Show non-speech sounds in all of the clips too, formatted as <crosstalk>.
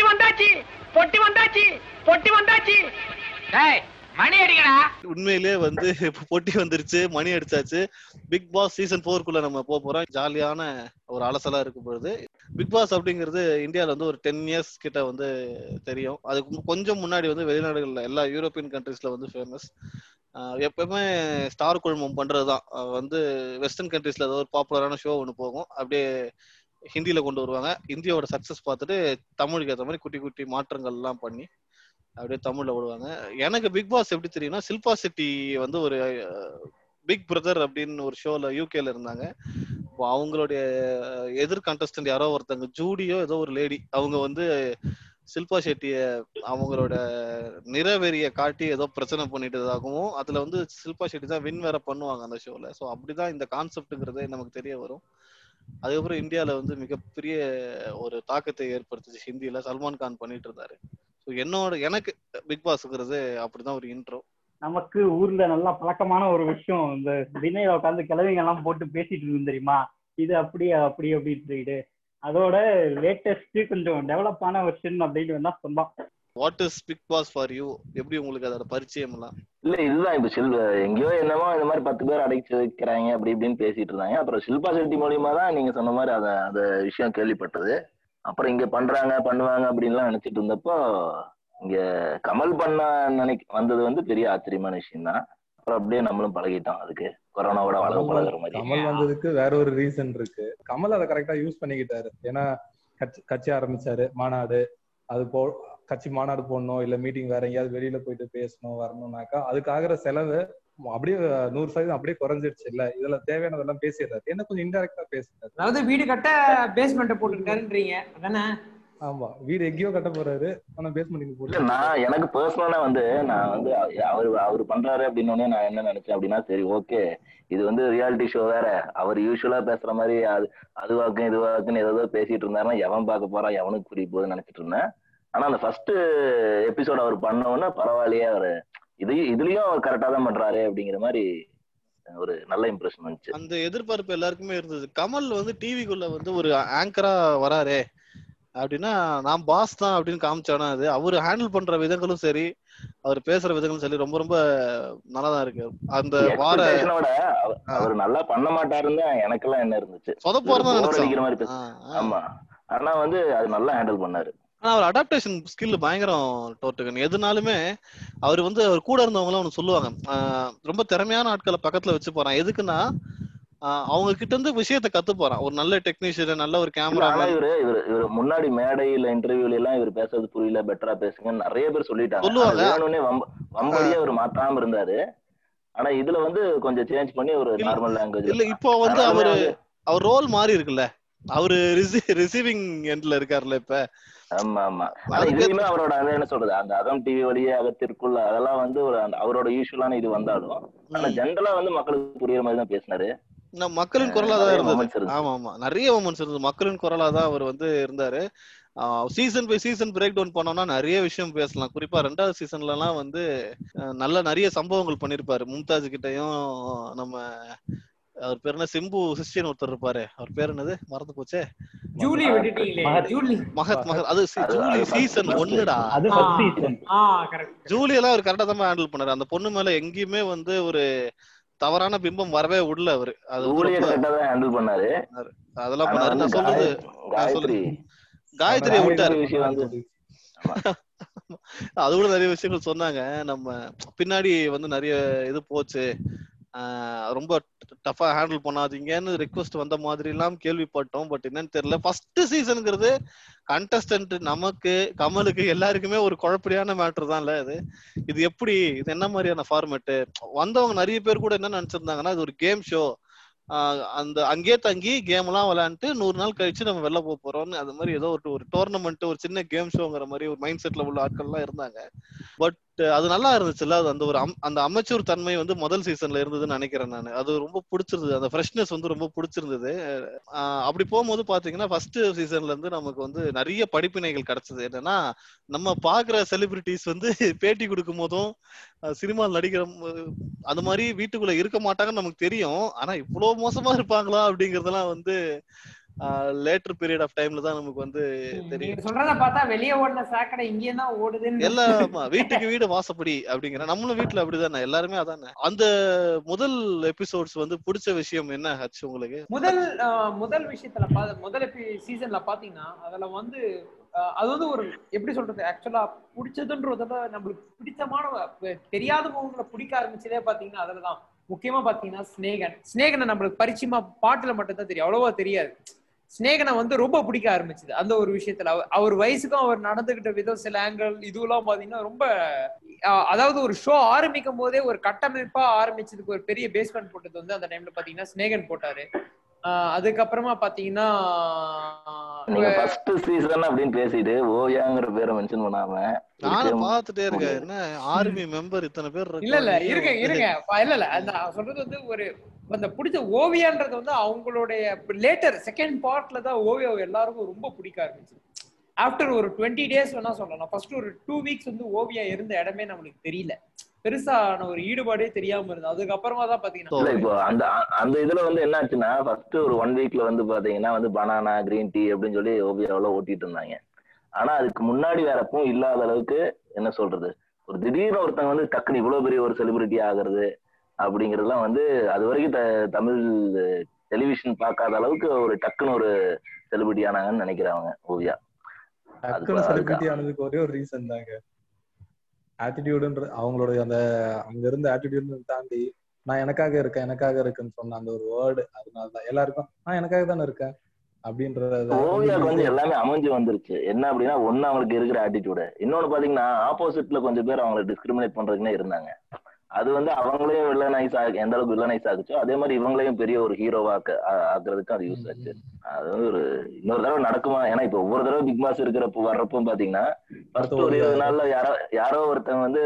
பொட்டி வந்தாச்சு பொட்டி வந்தாச்சு பொட்டி வந்தாச்சு. டேய் மணி அடிக்கடா. உண்மையிலே வந்து போட்டி வந்துருச்சு மணி அடிச்சாச்சு. பிக் பாஸ் சீசன் போருக்குள்ள நம்ம போக போறோம். ஜாலியான ஒரு அலசலா இருக்கும் பொழுது. பிக் பாஸ் அப்படிங்கிறது இந்தியால வந்து ஒரு டென் இயர்ஸ் கிட்ட வந்து தெரியும். அதுக்கு கொஞ்சம் முன்னாடி வந்து வெளிநாடுகள்ல எல்லா யூரோப்பியன் கண்ட்ரீஸ்ல வந்து ஃபேமஸ் எப்பவுமே ஸ்டார் குழுமம் பண்றதுதான். வந்து வெஸ்டர்ன் கண்ட்ரீஸ்ல ஏதோ ஒரு பாப்புலரான ஷோ ஒன்று போகும். அப்படியே ஹிந்தியில கொண்டு வருவாங்க. இந்தியாவோட சக்சஸ் பார்த்துட்டு தமிழுக்கு ஏற்ற மாதிரி குட்டி குட்டி மாற்றங்கள் எல்லாம் பண்ணி அப்படியே தமிழ்ல விடுவாங்க எனக்கு பிக் பாஸ் எப்படி தெரியும்னா சில்பா சிட்டி வந்து ஒரு பிக் பிரதர் அப்படின்னு ஒரு ஷோல யூகேல இருந்தாங்க. இப்போ அவங்களுடைய எதிர் கண்டஸ்டன்ட் யாரோ ஒருத்தங்க ஜூடியோ ஏதோ ஒரு லேடி அவங்க வந்து சில்பா ஷெட்டிய அவங்களோட நிறவெறிய காட்டி ஏதோ பிரச்சனை பண்ணிட்டதாகவும் அதுல வந்து சில்பா ஷெட்டி தான் வின் வேற பண்ணுவாங்க அந்த ஷோல ஸோ அப்படிதான் இந்த கான்செப்ட்ங்கிறது நமக்கு தெரிய வரும். அதுக்கப்புறம் இந்தியால வந்து மிகப்பெரிய ஒரு தாக்கத்தை ஏற்படுத்துச்சு ஹிந்தியில. சல்மான் கான் பண்ணிட்டு இருந்தாரு ஸோ என்னோட எனக்கு பிக் பாஸ்ங்கிறது அப்படிதான் ஒரு இன்ட்ரோ நமக்கு ஊர்ல நல்லா பழக்கமான ஒரு விஷயம். இந்த தினையில உட்காந்து கிழவிங்க எல்லாம் போட்டு பேசிட்டு இருக்கும் தெரியுமா? இது அப்படி அப்படி அப்படின்னு சொல்லிட்டு. அதோட லேட்டஸ்ட் கொஞ்சம் டெவலப்பான வெர்ஷன் அப்படின்னு வேணா சொல்லலாம். What is Bigg Boss for you எப்படி உங்களுக்கு அதோட பரிச்சயம் எல்லாம் இல்ல இதுதான் இப்ப சில் எங்கேயோ என்னமோ இந்த மாதிரி பத்து பேர் அடைச்சு வைக்கிறாங்க அப்படி இப்படின்னு பேசிட்டு இருந்தாங்க. அப்புறம் ஷில்பா செட்டி மூலியமா தான் நீங்க சொன்ன மாதிரி அத அந்த விஷயம் கேள்விப்பட்டது. அப்புறம் இங்க பண்றாங்க பண்ணுவாங்க அப்படின்லாம் நினைச்சிட்டு இருந்தப்போ இங்க கமல் பண்ண நினைக்க வந்தது வந்து பெரிய ஆச்சரியமான விஷயம் தான் அப்புறம் அப்படியே நம்மளும் பழகிட்டோம் அதுக்கு. கொரோனாவோட வளர பழகுற மாதிரி. கமல் வந்ததுக்கு வேற ஒரு ரீசன் இருக்கு. கமல் அதை கரெக்டா யூஸ் பண்ணிக்கிட்டாரு. ஏன்னா கட்சி கட்சி ஆரம்பிச்சாரு மாநாடு அது போ கட்சி மாநாடு போடணும் இல்ல மீட்டிங் வேற எங்கேயாவது வெளியில போயிட்டு பேசணும் வரணும்னாக்கா அதுக்கு ஆகிற செலவு அப்படியே நூறு சதவீதம் அப்படியே குறைஞ்சிருச்சு இல்ல. இதுல தேவையானதெல்லாம் பேசிடுறாரு. என்ன கொஞ்சம் இன்டெரக்டா பேசுறாரு அதாவது வீடு கட்ட பேஸ்மெண்ட் போட்டுருக்காருன்றீங்க அதானே? ஆமா. வீடு எங்கேயோ கட்ட போறாரு. ஆனா பேஸ்மெண்ட் இல்ல போட்டு நான் எனக்கு பர்சனலா வந்து நான் வந்து அவர் அவர் பண்றாரு அப்படின்னோடனே நான் என்ன நினைச்சேன் அப்படின்னா சரி ஓகே இது வந்து ரியாலிட்டி ஷோ வேற. அவர் யூஸ்வலா பேசுற மாதிரி அது அதுவாக்கும் இதுவாக்குன்னு ஏதோ பேசிட்டு இருந்தாருன்னா எவன் பார்க்க போறான் எவனுக்கு புரிய போகுதுன்னு நினைச்சிட்டு இருந்தேன். ஆனா அந்த ஃபர்ஸ்ட் எபிசோட் அவர் பண்ண பரவாயில்லையே அவரு இது இதுலயும் அவர் கரெக்டா தான் பண்றாரு அப்படிங்கிற மாதிரி ஒரு நல்ல இம்ப்ரெஷன் வந்துச்சு. அந்த எதிர்பார்ப்பு எல்லாருக்குமே இருந்தது. கமல் வந்து டிவிக்குள்ள வந்து ஒரு ஆங்கரா வராரே அப்படின்னா நான் பாஸ் தான் அப்படின்னு காமிச்சானா அது. அவர் ஹேண்டில் பண்ற விதங்களும் சரி அவர் பேசுற விதங்களும் சரி ரொம்ப ரொம்ப நல்லா தான் இருக்கு. அந்த வார அவர் நல்லா பண்ண மாட்டாருன்னு எனக்கெல்லாம் என்ன இருந்துச்சு. சொதப்போறதா bore நினைச்சோம். அடிக்கிற மாதிரி பேச- ஆ, ஆ. ஆமா. ஆனா வந்து அது நல்லா ஹேண்டில் பண்ணாரு. ஆனா அவர் அடாப்டேஷன் ஸ்கில் பயங்கரம் டோட்டுகன் எதுனாலுமே அவர் வந்து அவர் கூட இருந்தவங்க ஒன்று சொல்லுவாங்க. ரொம்ப திறமையான ஆட்களை பக்கத்துல வச்சு போறான். எதுக்குன்னா அவங்க கிட்ட இருந்து விஷயத்த கத்து போறான். ஒரு நல்ல டெக்னீஷியன் நல்ல ஒரு கேமரா இவரு இவரு இவரு முன்னாடி மேடையில இன்டர்வியூல எல்லாம் இவர் பேசுறது புரியல பெட்டரா பேசுங்க நிறைய பேர் சொல்லிட்டாங்க. சொல்லுவாங்க. வம்படியா அவர் மாத்தாம இருந்தாரு. ஆனா இதுல வந்து கொஞ்சம் சேஞ்ச் பண்ணி ஒரு நார்மல் லாங்குவேஜ் இல்ல இப்போ வந்து அவரு அவர் ரோல் மாறி இருக்குல்ல. அவரு ரிசீவிங் எண்ட்ல இருக்காருல்ல இப்ப. ஆமா ஆமா. இதுலயுமே அவரோட அந்த என்ன சொல்றது? அந்த அகம் டிவி வழியே அகத்திற்குள்ள அதெல்லாம் வந்து ஒரு அவரோட யூஸ்வலான இது வந்தாலும் ஆனா. ஜென்ரலா வந்து மக்களுக்கு புரியுற மாதிரி தான் பேசினாரு. மக்களின் குரலா தான் இருந்தது. ஆமா ஆமா. நிறைய மொமெண்ட்ஸ் இருந்தது. மக்களின் குரலா தான் அவர் வந்து இருந்தாரு. Season by season break down பண்ணோம்னா நிறைய விஷயம் பேசலாம். குறிப்பா ரெண்டாவது சீசன்ல எல்லாம் வந்து நல்ல நிறைய சம்பவங்கள் பண்ணிருப்பாரு. மும்தாஜ் கிட்டயும் நம்ம அவர் பேர் என்ன? சிம்பு சிஸ்டியன் ஒருத்தர் இருப்பாரு. அவர் பேர் என்னது? மறந்து போச்சே. ஜூலி மகத். ஜூலி. மகத் அது ஜூலி சீசன். ஒண்ணுடா அது ஆ. ஃபர்ஸ்ட் சீசன் ஆ கரெக்ட் ஜூலி எல்லாம் அவர் கரெக்டா தான் ஹேண்டில் பண்ணாரு. அந்த பொண்ணு மேல எங்கேயுமே வந்து ஒரு தவறான பிம்பம் வரவே விடல அவரு. அது ஊழியர் ரொம்ப- கரெக்டா தான் ஹேண்டில் பண்ணாரு. அதெல்லாம் பண்ணாரு. நான் சொல்றது காய- காயத்ரி காயத்ரியை விட்டாரு. அது கூட நிறைய விஷயங்கள் சொன்னாங்க. நம்ம பின்னாடி வந்து நிறைய இது போச்சு. ரொம்ப டஃபா ஹேண்டில் பண்ணாதீங்கன்னு ரிக்வஸ்ட் வந்த மாதிரி எல்லாம் கேள்விப்பட்டோம். பட் என்னன்னு தெரியல. ஃபர்ஸ்ட் சீசனுங்கிறது கண்டஸ்டன்ட் நமக்கு கமலுக்கு எல்லாருக்குமே ஒரு குழப்படியான மேட்டர் தான்ல இது இது எப்படி இது என்ன மாதிரியான ஃபார்மேட்டு வந்தவங்க நிறைய பேர் கூட என்ன நினைச்சிருந்தாங்கன்னா இது ஒரு கேம் ஷோ அந்த அங்கேயே தங்கி கேம் எல்லாம் விளையாண்டு நூறு நாள் கழிச்சு நம்ம வெளில போக போறோம்னு அது மாதிரி ஏதோ ஒரு ஒரு டோர்னமெண்ட் ஒரு சின்ன கேம் ஷோங்கிற மாதிரி ஒரு மைண்ட் செட்ல உள்ள ஆட்கள் எல்லாம் இருந்தாங்க. பட் அது நல்லா இருந்துச்சுல்ல. அது அந்த ஒரு அம்- அந்த அமைச்சூர் தன்மை வந்து முதல் சீசன்ல இருந்ததுன்னு நினைக்கிறேன் நான். அது ரொம்ப பிடிச்சிருந்தது. அந்த ஃப்ரெஷ்னஸ் வந்து ரொம்ப பிடிச்சிருந்தது. அப்படி போகும்போது பாத்தீங்கன்னா ஃபர்ஸ்ட் சீசன்ல இருந்து நமக்கு வந்து நிறைய படிப்பினைகள் கிடைச்சது. என்னன்னா நம்ம பாக்குற செலிபிரிட்டிஸ் வந்து பேட்டி கொடுக்கும் போதும் சினிமாவில் நடிக்கிற அந்த மாதிரி வீட்டுக்குள்ள இருக்க மாட்டாங்கன்னு நமக்கு தெரியும். ஆனா இவ்வளவு மோசமா இருப்பாங்களா அப்படிங்கறதெல்லாம் வந்து லேட்டர் பீரியட் ஆஃப் டைம்ல தான் நமக்கு வந்து தெரியும். சொல்றத பார்த்தா வெளியே ஓடின சாக்கடை இங்கே தான் ஓடுதுன்னு. எல்லாம் வீட்டுக்கு வீடு வாசப்படி அப்படிங்கிற நம்மளும் வீட்டுல அப்படிதானே எல்லாருமே அதானே. அந்த முதல் எபிசோட்ஸ் வந்து பிடிச்ச விஷயம் என்ன ஆச்சு உங்களுக்கு? முதல் முதல் விஷயத்துல முதல் சீசன்ல பாத்தீங்கன்னா அதுல வந்து அது வந்து ஒரு எப்படி சொல்றது ஆக்சுவலா பிடிச்சதுன்றத நம்மளுக்கு பிடிச்சமான வ- தெரியாத முகங்களை பிடிக்க ஆரம்பிச்சதே பாத்தீங்கன்னா அதுலதான். முக்கியமா பாத்தீங்கன்னா ஸ்னேகன் ஸ்னேகனை நம்மளுக்கு பரிச்சயமா பாட்டுல மட்டும்தான் தெரியும். அவ்வளவா தெரியாது. ஸ்னேகனை வந்து ரொம்ப பிடிக்க ஆரம்பிச்சது. அந்த ஒரு விஷயத்துல. அவர் அவர் வயசுக்கும் அவர் நடந்துகிட்ட விதம் சில ஆங்கிள் இதுவெல்லாம் பாத்தீங்கன்னா ரொம்ப அதாவது ஒரு ஷோ ஆரம்பிக்கும் போதே ஒரு கட்டமைப்பா ஆரம்பிச்சதுக்கு ஒரு பெரிய பேஸ்மெண்ட் போட்டது வந்து அந்த டைம்ல பாத்தீங்கன்னா ஸ்னேகன் போட்டாரு. அதுக்கப்புறமா பாத்தீங்கன்னா நீங்க ஃபர்ஸ்ட் சீசன் அப்படின்னு பேசிட்டு ஓவியாங்கிற பேரை மென்ஷன் பண்ணாம நானும் பாத்துட்டே இருக்கேன். என்ன ஆர்மி மெம்பர் இத்தனை பேர் இல்ல இல்ல. இருங்க இருங்க. இல்ல இல்ல அந்த நான் சொல்றது வந்து ஒரு அந்த பிடிச்ச ஓவியான்றது வந்து அவங்களுடைய லேட்டர் செகண்ட் பார்ட்ல தான் ஓவியாவை எல்லாருக்கும் ரொம்ப பிடிக்க ஆரம்பிச்சு. ஆஃப்டர் ஒரு டுவெண்ட்டி டேஸ் வேணா சொல்லலாம். ஃபர்ஸ்ட் ஒரு டூ வீக்ஸ் வந்து ஓவியா இருந்த இடமே நம்மளுக்கு தெரியல. பெருசான ஒரு ஈடுபாடே தெரியாம இருந்தது. அதுக்கப்புறமா தான் பாத்தீங்கன்னா இப்போ அந்த அந்த இதுல வந்து என்ன ஆச்சுன்னா ஃபர்ஸ்ட் ஒரு ஒன் வீக்ல வந்து பாத்தீங்கன்னா வந்து பனானா கிரீன் டீ அப்படின்னு சொல்லி ஓவியாவில் ஓட்டிட்டு இருந்தாங்க. ஆனா அதுக்கு முன்னாடி வேற எப்பவும் இல்லாத அளவுக்கு என்ன சொல்றது? ஒரு திடீர்னு ஒருத்தங்க வந்து டக்குன்னு இவ்வளவு பெரிய ஒரு செலிபிரிட்டி ஆகுறது அப்படிங்கறதுலாம் வந்து அது வரைக்கும் த- தமிழ் டெலிவிஷன் பார்க்காத அளவுக்கு ஒரு டக்குன்னு ஒரு செலிபிரிட்டி ஆனாங்கன்னு நினைக்கிறவங்க ஓவியா டக்குனு செலிபிரிட்டி ஆனதுக்கு ஒரே ஒரு ரீசன் தாங்க. ஆட்டிடியூடுன்ற அவங்களோட அந்த அங்க இருந்த ஆட்டிடியூட் தாண்டி நான் எனக்காக இருக்கேன் எனக்காக இருக்கேன்னு சொன்ன அந்த ஒரு வேர்டு அதனாலதான் எல்லாருக்கும் நான் எனக்காக தானே இருக்கேன் அப்படின்றத வந்து எல்லாமே அமைஞ்சு வந்துருச்சு. என்ன அப்படின்னா ஒண்ணு அவங்களுக்கு இருக்கிற ஆட்டிடியூடு இன்னொன்னு பாத்தீங்கன்னா ஆப்போசிட்ல கொஞ்சம் பேர் அவங்களை டிஸ்கிரிமினேட் பண்றதுக்குன்னே இருந்தாங்க. அது வந்து அவங்களையும் வில்லனைஸ் ஆகு எந்த அளவுக்கு வில்லனைஸ் ஆகுச்சோ அதே மாதிரி இவங்களையும் பெரிய ஒரு ஹீரோவா ஆக்குறதுக்கு அது யூஸ் ஆச்சு. அது வந்து ஒரு இன்னொரு தடவை நடக்குமா? ஏன்னா இப்ப ஒவ்வொரு தடவை பிக் பாஸ் இருக்கிறப்ப வர்றப்போ பாத்தீங்கன்னா ஃபர்ஸ்ட் ஒரு இருபது நாள்ல யாரோ யாரோ ஒருத்தவங்க வந்து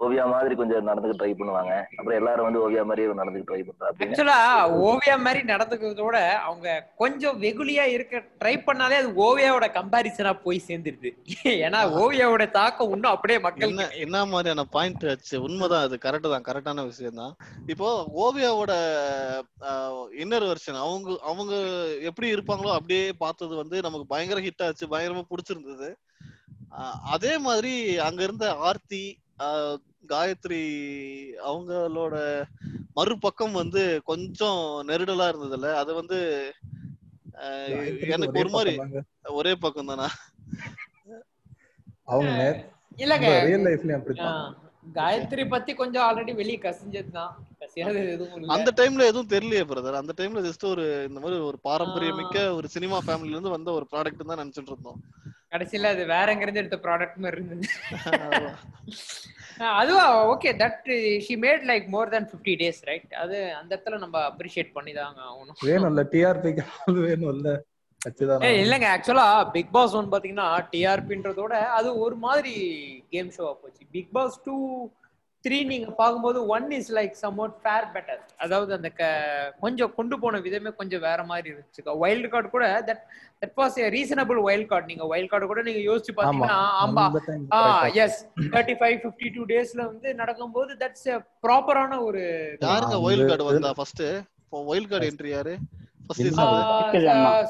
ஓவியா மாதிரி கொஞ்சம் நடந்துக்க ட்ரை பண்ணுவாங்க. அப்புறம் எல்லாரும் வந்து ஓவியா மாதிரி நடந்துக்க ட்ரை பண்றா அப்படின்னு ஆக்சுவலா ஓவியா மாதிரி நடந்துக்கிறதோட அவங்க கொஞ்சம் வெகுளியா இருக்க ட்ரை பண்ணாலே அது ஓவியாவோட கம்பாரிசனா போய் சேர்ந்துருது. ஏன்னா ஓவியாவோட தாக்கம் இன்னும் அப்படியே மக்கள் என்ன என்ன மாதிரியான பாயிண்ட் ஆச்சு உண்மைதான் அது கரெக்ட் தான் கரெக்டான விஷயம் தான் இப்போ ஓவியாவோட இன்னர் வெர்ஷன் அவங்க அவங்க எப்படி இருப்பாங்களோ அப்படியே பார்த்தது வந்து நமக்கு பயங்கர ஹிட் ஆச்சு பயங்கரமா பிடிச்சிருந்தது. அதே மாதிரி அங்க இருந்த ஆர்த்தி காயத்ரி அவங்களோட மறுபக்கம் வந்து கொஞ்சம் நெருடலா இருந்ததுல அது வந்து ஆஹ் எனக்கு ஒரு மாதிரி ஒரே பக்கம் தானா அவங்க இல்லங்க ரியல் லைஃப்லயும் காயத்ரி பத்தி கொஞ்சம் ஆல்ரெடி வெளியே கசிஞ்சதுதான். அந்த டைம்ல எதுவும் தெரியலையே பிரதர் அந்த டைம்ல ஜஸ்ட் ஒரு இந்த மாதிரி ஒரு பாரம்பரியமிக்க ஒரு சினிமா ஃபேமிலில இருந்து வந்த ஒரு ப்ராடக்ட் தான் நினைச்சிட்டு இருந்தோம். கடைசியில அது வேற எங்க இருந்து எடுத்த ப்ராடக்ட் மாதிரி இருந்தது. அதுவா? Okay that she made like more then fifty days right அது அந்த இடத்துல நம்ம அப்ரிஷியேட் பண்ணி தாங்க ஆகணும். வேணும்ல டிஆர்பிக்கு அது வேணும்ல இல்லங்க ஆக்சுவலா பிக் பாஸ் ஒன் பாத்தீங்கன்னா டிஆர்பின்றதோட அது ஒரு மாதிரி கேம் ஷோவா போச்சு. பிக் பாஸ் டூ த்ரீ நீங்க பார்க்கும்போது one is like some odd fair better அதாவது அந்த க- கொஞ்சம் கொண்டு போன விதமே கொஞ்சம் வேற மாதிரி இருந்துச்சு வைல்டு கார்டு கூட that that was a reasonable wild card நீங்க வைல்ட் கார்டு கூட நீங்க யோசிச்சு பாத்தீங்கன்னா ஆமா. ஆ yes thirty five fifty two டேஸ்ல வந்து நடக்கும்போது தட்ஸ் ப்ராப்பரான ஒரு யாருங்க ஒயில் கார்டு வந்தா ஃபர்ஸ்ட் ஒயில் கார்டு என்ட்ரி யாரு.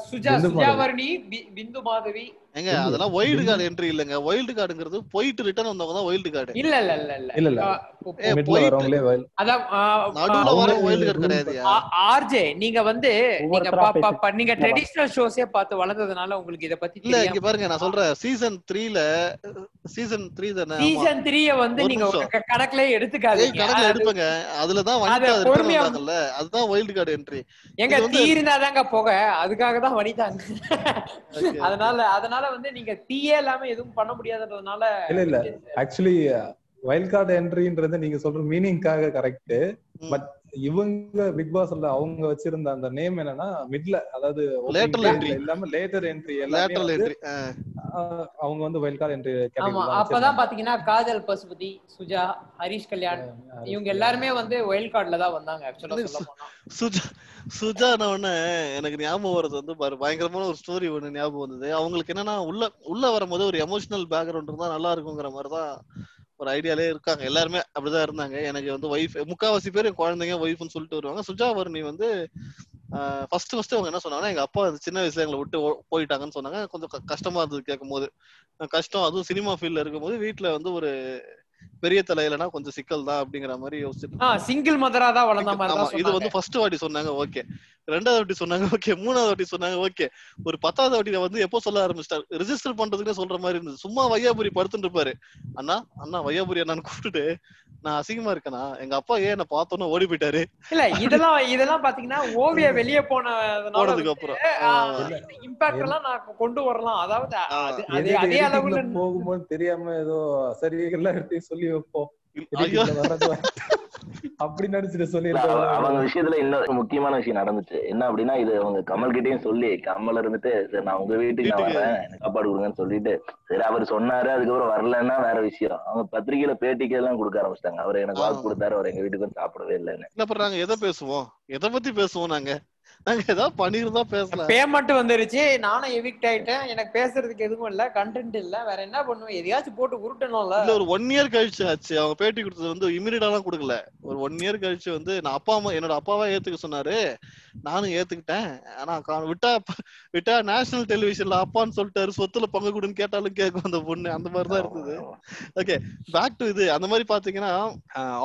சுஜா. சுஜாவர்ணி பிந்து மாதவி ஏங்க அதெல்லாம் ஒயில்டு கார்டு என்ட்ரி இல்லங்க. ஒயில்டு கார்டுங்கிறது போயிட்டு ரிட்டர்ன் வந்தவங்க தான் ஒயில்டு கார்டு இல்ல இல்ல இல்ல. இல்ல இல்ல, அதான் நடுவுல வர கார்டு கிடையாதுயா? ஆர்ஜே நீங்க வந்து நீங்க நீங்க ட்ரெடிஷனல் ஷோஸே பார்த்து வளர்ந்ததுனால உங்களுக்கு இத பத்தி இல்ல இங்க பாருங்க நான் சொல்றேன். சீசன் சீசன் த்ரீ தானே. சீசன் வந்து நீங்க நிமிஷம். ஒரு க- கணக்குலயே ஏய், எடுத்துக்காதீங்க கணக்குல எடுப்பேங்க. அதுலதான் அது வனிதா அதுதான் ஒயில்டு கார்டு என்ட்ரி எங்க இது வந்து- தீ இருந்தாதாங்க போக. அதுக்காக தான் வனிதாங்க. அதனால அதனால வந்து நீங்க தீயே இல்லாம எதுவும் பண்ண முடியாதுன்றதுனால இல்ல இல்ல. ஆக்சுவலி வைல்ட் கார்டு என்ட்ரின்றது நீங்க சொல்ற மீனிங்காக கரெக்ட். பட் இவங்க பிக் பாஸ்ல அவங்க வச்சிருந்த அந்த நேம் என்னன்னா மிட்ல அதாவது opening Lateral days entry. ல இல்லாம லேட்டர் என்ட்ரி வந்து, என்ட்ரி ஆஹ், அவங்க வந்து வைல்ட் கார்டு என்ட்ரி ஆமா அப்பதான் பாத்தீங்கன்னா காஜல் பசுபதி சுஜா ஹரிஷ் கல்யாண் இவங்க எல்லாருமே வந்து ஒயில் கார்டுல தான் வந்தாங்க ஆக்சுவலா சுஜா சுஜான உடனே எனக்கு ஞாபகம் வர்றது வந்து பாரு பயங்கரமான ஒரு ஸ்டோரி ஒண்ணு ஞாபகம் வந்தது. அவங்களுக்கு என்னன்னா உள்ள உள்ள வரும்போது ஒரு எமோஷனல் பேக்ரவுண்ட் இருந்தா நல்லா இருக்குங்கிற மாதிரி தான் ஒரு ஐடியாலே இருக்காங்க. எல்லாருமே அப்படிதான் இருந்தாங்க. எனக்கு வந்து ஒய்ஃப் முக்காவாசி பேர் என் குழந்தைங்க ஒய்ஃப்னு சொல்லிட்டு வருவாங்க. சுஜா வர்ணி வந்து ஃபர்ஸ்ட் ஃபர்ஸ்ட் அவங்க என்ன சொன்னாங்கன்னா எங்க அப்பா சின்ன வயசுல எங்களை விட்டு போயிட்டாங்கன்னு சொன்னாங்க. கொஞ்சம் கஷ்டமா இருந்தது கேட்கும் போது கஷ்டம் அதுவும் சினிமா ஃபீல்ட்ல இருக்கும்போது வீட்டுல வந்து ஒரு பெரிய தலையிலனா கொஞ்சம் சிக்கல் தான் அப்படிங்கிற மாதிரி யோசிச்சுட்டு ஆ சிங்கிள் மதரா தான் வளர்ந்த மாதிரி இது வந்து ஃபர்ஸ்ட் வாட்டி சொன்னாங்க ஓகே ரெண்டாவது வாட்டி சொன்னாங்க ஓகே மூணாவது வாட்டி சொன்னாங்க ஓகே ஒரு பத்தாவது வாட்டி வந்து எப்போ சொல்ல ஆரம்பிச்சிட்டாரு? ரெஜிஸ்டர் பண்றதுக்குன்னு சொல்ற மாதிரி இருந்தது. சும்மா வையாபுரி படுத்துட்டு இருப்பாரு. அண்ணா அண்ணா வையாபுரி அண்ணான்னு கூப்பிட்டுட்டு நான் அசிங்கமா இருக்கேனா? எங்க அப்பா ஏன் என்ன பார்த்தோன்னு ஓடி போயிட்டாரு. இல்ல இதெல்லாம் இதெல்லாம் பாத்தீங்கன்னா ஓவியா வெளியே போனதுனால போனதுக்கு அப்புறம். இம்பாக்ட் எல்லாம் நான் கொண்டு வரலாம். அதாவது. அது அளவுல போகும்போது தெரியாம ஏதோ சரி எல்லாம் எடுத்து சொல்லி வைப்போம். அப்படி நினைச்சிட்டு சொல்லி அவங்க விஷயத்துல இன்னொரு முக்கியமான விஷயம் நடந்துச்சு. என்ன அப்படின்னா இது அவங்க கமல் கிட்டயும் சொல்லி கமல் இருந்துட்டு சரி நான் உங்க வீட்டுக்கு நான். வரேன் எனக்கு சாப்பாடு கொடுங்கன்னு சொல்லிட்டு சரி அவர் சொன்னாரு அதுக்கப்புறம் வரலன்னா வேற விஷயம். அவங்க பத்திரிகையில பேட்டிக்கு எல்லாம் கொடுக்க ஆரம்பிச்சிட்டாங்க. அவர் எனக்கு வாக்கு. கொடுத்தாரு அவர் எங்க வீட்டுக்கு சாப்பிடவே இல்லைன்னு. இல்ல அப்புறம் நாங்க எதை பேசுவோம்? எதை பத்தி பேசுவோம் நாங்க? நாங்க ஏதாவது பண்ணிருந்தா பேசலாம். பேமெண்ட் வந்துருச்சு. நானும் எவிக்ட் ஆயிட்டேன். எனக்கு பேசுறதுக்கு எதுவும் இல்ல கண்டென்ட் இல்ல. வேற என்ன பண்ணுவேன்? எதையாச்சும் போட்டு உருட்டணும்ல. இல்ல ஒரு ஒன் இயர் கழிச்சு ஆச்சு. அவங்க பேட்டி கொடுத்தது வந்து இமீடியட்டாலாம் கொடுக்கல. ஒரு ஒன் இயர் கழிச்சு வந்து நான் அப்பா அம்மா என்னோட அப்பாவா ஏத்துக்க சொன்னாரு. நானும் ஏத்துக்கிட்டேன். ஆனா விட்டா விட்டா நேஷனல் டெலிவிஷன்ல அப்பான்னு சொல்லிட்டாரு. சொத்துல பங்கு கொடுன்னு கேட்டாலும் கேட்கும் அந்த பொண்ணு. அந்த மாதிரிதான் இருந்தது. ஓகே பேக் டு இது. அந்த மாதிரி பாத்தீங்கன்னா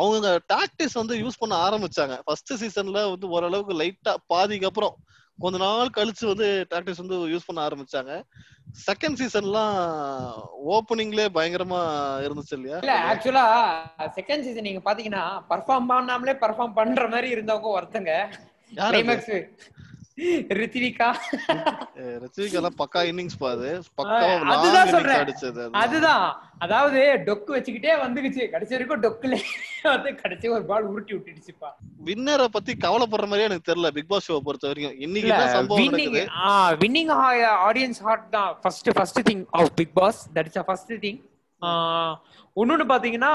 அவங்க டாக்டிஸ் வந்து யூஸ் பண்ண ஆரம்பிச்சாங்க. ஃபர்ஸ்ட் சீசன்ல வந்து ஓரளவுக்கு லைட்டா பாதிக்கு அப்புறம் கொஞ்ச நாள் கழிச்சு வந்து டாக்டிஸ் வந்து யூஸ் பண்ண ஆரம்பிச்சாங்க. செகண்ட் சீசன்லாம் ஓப்பனிங்லயே பயங்கரமா இருந்துச்சு இல்லையா? இல்ல ஆக்சுவலா செகண்ட் சீசன் நீங்க பாத்தீங்கன்னா பர்ஃபார்ம் பண்ணாமலே பர்ஃபார்ம் பண்ற மாதிரி இருந்தவங்க ஒருத்தங்க. அஹ் ரசிகர்லாம் பக்கா இன்னிங்ஸ் பாது அதுதான் சொல்றேன். அதுதான். அதாவது டொக்கு வச்சுக்கிட்டே வந்துக்குச்சு. கடைசி வரைக்கும் டொக்குல வந்து கடைசி ஒரு பால் உருட்டி விட்டுடுச்சுப்பா. வின்னரை பத்தி கவலைப்படுற மாதிரியே எனக்கு தெரியல பிக் பாஸ் ஷோ பொறுத்த வரைக்கும். இன்னைக்கு சம்பவம் வின்னிங் வின்னிங் ஆடியன்ஸ் ஹார்ட் தான். First first thing of Bigg Boss that is first thing இன்னொன்னு பாத்தீங்கன்னா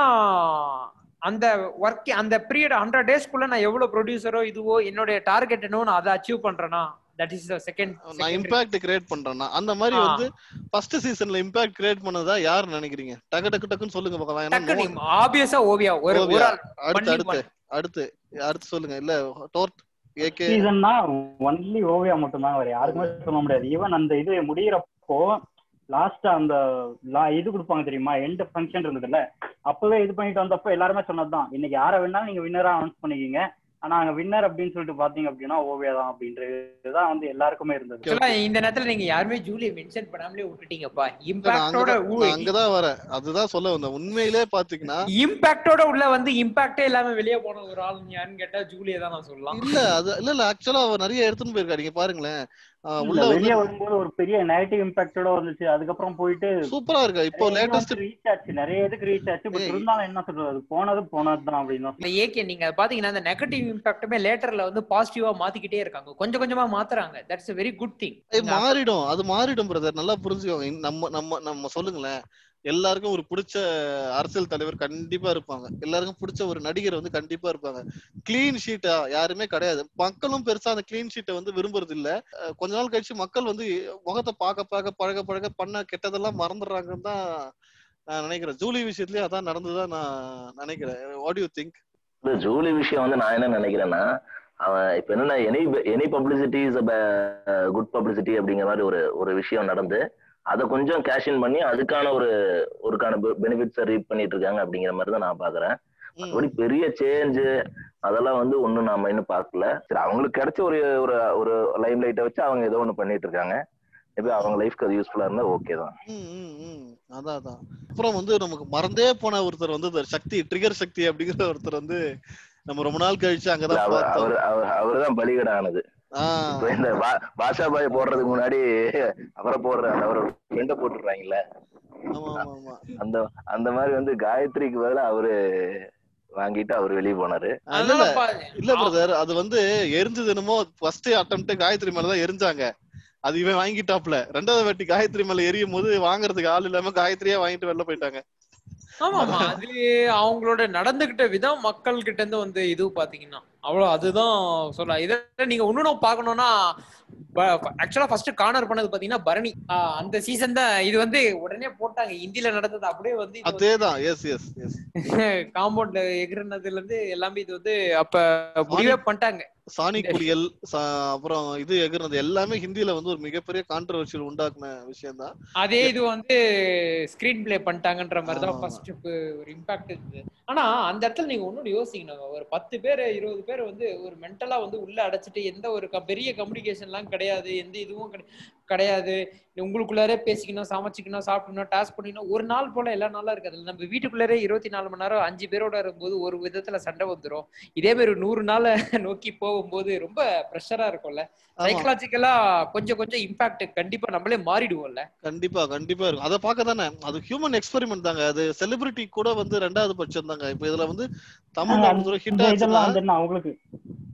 அந்த ஒர்க் அந்த பீரியட் ஹண்ட்ரட் டேஸ்க்குள்ள நான் எவ்வளவு ப்ரொடியூசரோ இதுவோ என்னுடைய டார்கெட் என்னவோ நான் அதை அச்சீவ் பண்றேனா? தட் இஸ் த செகண்ட் நான் இம்பாக்ட் கிரியேட் பண்றேன்னா அந்த மாதிரி. வந்து ஃபர்ஸ்ட் சீசன்ல இம்பாக்ட் கிரியேட் பண்ணதா யார் நினைக்கிறீங்க? டக்கு டக்கு டக்குன்னு சொல்லுங்க பார்க்கலாம் ஏன்னா டக்கு ஆப்வியஸா ஓவியா ஒரு ஒரு அடுத்து அடுத்து அடுத்து அடுத்து சொல்லுங்க. இல்ல டோர்ட் ஏகே சீசன்னா ஒன்லி ஓவியா மட்டும்தான் வேற யாருக்குமே சொல்ல முடியாது. ஈவன் அந்த இது முடியிறப்போ லாஸ்டா அந்த லா- இது கொடுப்பாங்க தெரியுமா? எண்ட் ஃபங்க்ஷன் இருந்ததுல. அப்பவே இது பண்ணிட்டு வந்தப்போ எல்லாருமே சொன்னதுதான். இன்னைக்கு யாரை வேணாலும் நீங்க வின்னரா அனௌன்ஸ் பண்ணிக்கீங்க. ஆனா அங்க வின்னர் அப்படின்னு சொல்லிட்டு பாத்தீங்க அப்படின்னா ஓவியா தான் அப்படின்றதுதான் வந்து எல்லாருக்குமே இருந்தது. இந்த நேரத்துல நீங்க யாருமே ஜூலியை மென்ஷன் பண்ணாமலே விட்டுட்டீங்கப்பா. இம்பாக்டோட அங்கதான் வரேன். அதுதான் சொல்ல வந்தேன். உண்மையிலே பாத்தீங்கன்னா இம்பாக்டோட உள்ள வந்து இம்பாக்டே இல்லாம வெளியே போன ஒரு ஆள் யாருன்னு கேட்டா ஜூலியை தான் நான் சொல்லலாம். இல்ல அது இல்ல இல்ல ஆக்சுவலா அவர் நிறைய எடுத்துன்னு போயிருக்காரு நீங்க பாருங்களேன். வெளியே வரும்போது ஒரு பெரிய நெகட்டிவ் இம்பாக்டோட வந்துச்சு. அதுக்கப்புறம் போயிட்டு சூப்பரா இருக்கா? இப்போ லேட்டஸ்ட் ரீச் ஆச்சு நிறைய இதுக்கு ரீச் ஆச்சு. பட் ஏய். இருந்தாலும் என்ன சொல்றது? போனது போனதுதான் அப்படின்னு ஏகே நீங்க பாத்தீங்கன்னா அந்த நெகட்டிவ் இம்பாக்ட்டுமே லேட்டர்ல வந்து பாசிட்டிவா மாத்திக்கிட்டே இருக்காங்க. கொஞ்சம் கொஞ்சமா மாத்துறாங்க. That's a very good thing மாறிடும். அது மாறிடும் பிரதர் நல்லா புரிஞ்சுக்கோங்க. நம்ம நம்ம நம்ம சொல்லுங்களேன். எல்லாருக்கும் ஒரு பிடிச்ச அரசியல் தலைவர் கண்டிப்பா இருப்பாங்க. எல்லாருக்கும் பிடிச்ச ஒரு நடிகர் வந்து கண்டிப்பா இருப்பாங்க. கிளீன் ஷீட்டா யாருமே கிடையாது. மக்களும் பெருசா அந்த கிளீன் ஷீட்டை வந்து விரும்புறது இல்ல. கொஞ்ச நாள் கழிச்சு மக்கள் வந்து முகத்தை பார்க்க பார்க்க பழக பழக பண்ண கெட்டதெல்லாம் மறந்துடுறாங்கன்னு தான் நான் நினைக்கிறேன். ஜூலி விஷயத்துலயே அதான் நடந்துதான் நான் நினைக்கிறேன். வாட் யூ திங்க் இந்த ஜூலி விஷயம் வந்து நான் என்ன நினைக்கிறேன்னா அவன் இப்ப என்னன்னா any any publicity is good publicity அப்படிங்கிற மாதிரி ஒரு ஒரு விஷயம் நடந்து அதை கொஞ்சம் கேஷ் பண்ணி அதுக்கான ஒரு ஒருக்கான பெனிஃபிட்ஸை ரீட் பண்ணிட்டு இருக்காங்க அப்படிங்கிற மாதிரி தான் நான் பாக்குறேன் மற்றபடி பெரிய சேஞ்ச் அதெல்லாம் வந்து ஒண்ணும் நாம இன்னும் பார்க்கல. சரி அவங்களுக்கு கிடைச்ச ஒரு ஒரு ஒரு லைம் லைட்டை வச்சு அவங்க ஏதோ ஒண்ணு பண்ணிட்டு இருக்காங்க. மேபி அவங்க லைஃப்க்கு அது யூஸ்ஃபுல்லா இருந்தா ஓகே தான். அதான் அதான். அப்புறம் வந்து நமக்கு மறந்தே போன ஒருத்தர் வந்து சக்தி ட்ரிகர் சக்தி அப்படிங்கிற ஒருத்தர் வந்து நம்ம ரொம்ப நாள் கழிச்சு அங்கதான் அவர் அவர் அவர் அவர்தான் பலிகடை ஆனது ஆஹ் இப்ப இந்த பாஷா பாய் போடுறதுக்கு முன்னாடி அவரை போடுற அவரோட ஃப்ரெண்ட போட்டுடுறாங்கல்ல. அந்த அந்த மாதிரி வந்து காயத்ரிக்கு பதிலா அவரு வாங்கிட்டு அவர் வெளியே போனாரு. இல்ல பிரதர் அது வந்து எரிஞ்சது என்னமோ ஃபர்ஸ்ட் அட்டம்ப்ட் காயத்ரி மேலதான் எரிஞ்சாங்க. அது இவன் வாங்கிட்டாப்ல ரெண்டாவது வாட்டி காயத்ரி மேல எரியும் போது வாங்குறதுக்கு ஆள் இல்லாம காயத்ரியே வாங்கிட்டு வெளில போயிட்டாங்க. ஆமா ஆமா அது அவங்களோட நடந்துகிட்ட விதம் மக்கள் கிட்ட இருந்து வந்து இது பாத்தீங்கன்னா. அவ்வளோ அதுதான் சொல்ல இதை நீங்க இன்னும் பார்க்கணும்னா ஆக்சுவலா ஃபர்ஸ்ட் கார்னர் பண்ணது பாத்தீங்கன்னா பரணி. அந்த சீசன் தான் இது வந்து உடனே போட்டாங்க. இந்தியில நடந்தது அப்படியே வந்து அதேதான். எஸ் எஸ் எஸ் காம்பவுண்ட்ல எகிரினதுல இருந்து எல்லாமே இது வந்து அப்ப முடிவே பண்ணிட்டாங்க. சாணி குடியல் சா- அப்புறம் இது எகுறது எல்லாமே ஹிந்தில வந்து ஒரு மிகப்பெரிய கான்ட்ரவர்ஷியல் உண்டாக்குன விஷயம் தான் அதே இது வந்து ஸ்கிரீன் பிளே பண்ணிட்டாங்கன்ற மாதிரி தான். ஃபர்ஸ்ட் ஒரு இம்பாக்ட் இருந்தது. ஆனா அந்த இடத்துல நீங்க ஒன்னொன்னு யோசிக்கணும். ஒரு பத்து பேர் இருபது பேர் வந்து ஒரு மென்டலா வந்து உள்ள அடைச்சிட்டு எந்த ஒரு பெரிய கம்யூனிகேஷன்லாம் கிடையாது எந்த இதுவும் கிடை- கிடையாது. உங்களுக்குள்ளாரே பேசிக்கணும் சமைச்சிக்கணும் சாப்பிடணும் டாஸ்க் பண்ணிக்கணும். ஒரு நாள் போல எல்லா நாளா இருக்காது. நம்ம வீட்டுக்குள்ளாரே இருபத்தி நாலு மணி நேரம் அஞ்சு பேரோட இருக்கும்போது ஒரு விதத்துல சண்டை வந்துரும். இதே மாதிரி ஒரு நூறு நாளை <laughs> நோக்கி போகும்போது ரொம்ப ப்ரெஷரா இருக்கும்ல. சைக்கலாஜிக்கலா கொஞ்சம் கொஞ்சம் இம்பாக்ட் கண்டிப்பா நம்மளே மாறிடுவோம்ல. கண்டிப்பா கண்டிப்பா இருக்கும். அதை பார்க்க தானே அது ஹியூமன் எக்ஸ்பெரிமெண்ட் தாங்க. அது செலிபிரிட்டி கூட வந்து ரெண்டாவது பட்சம் தாங்க இப்ப இதுல வந்து ஹிட் ஆச்சுன்னா என்ன அவங்களுக்கு.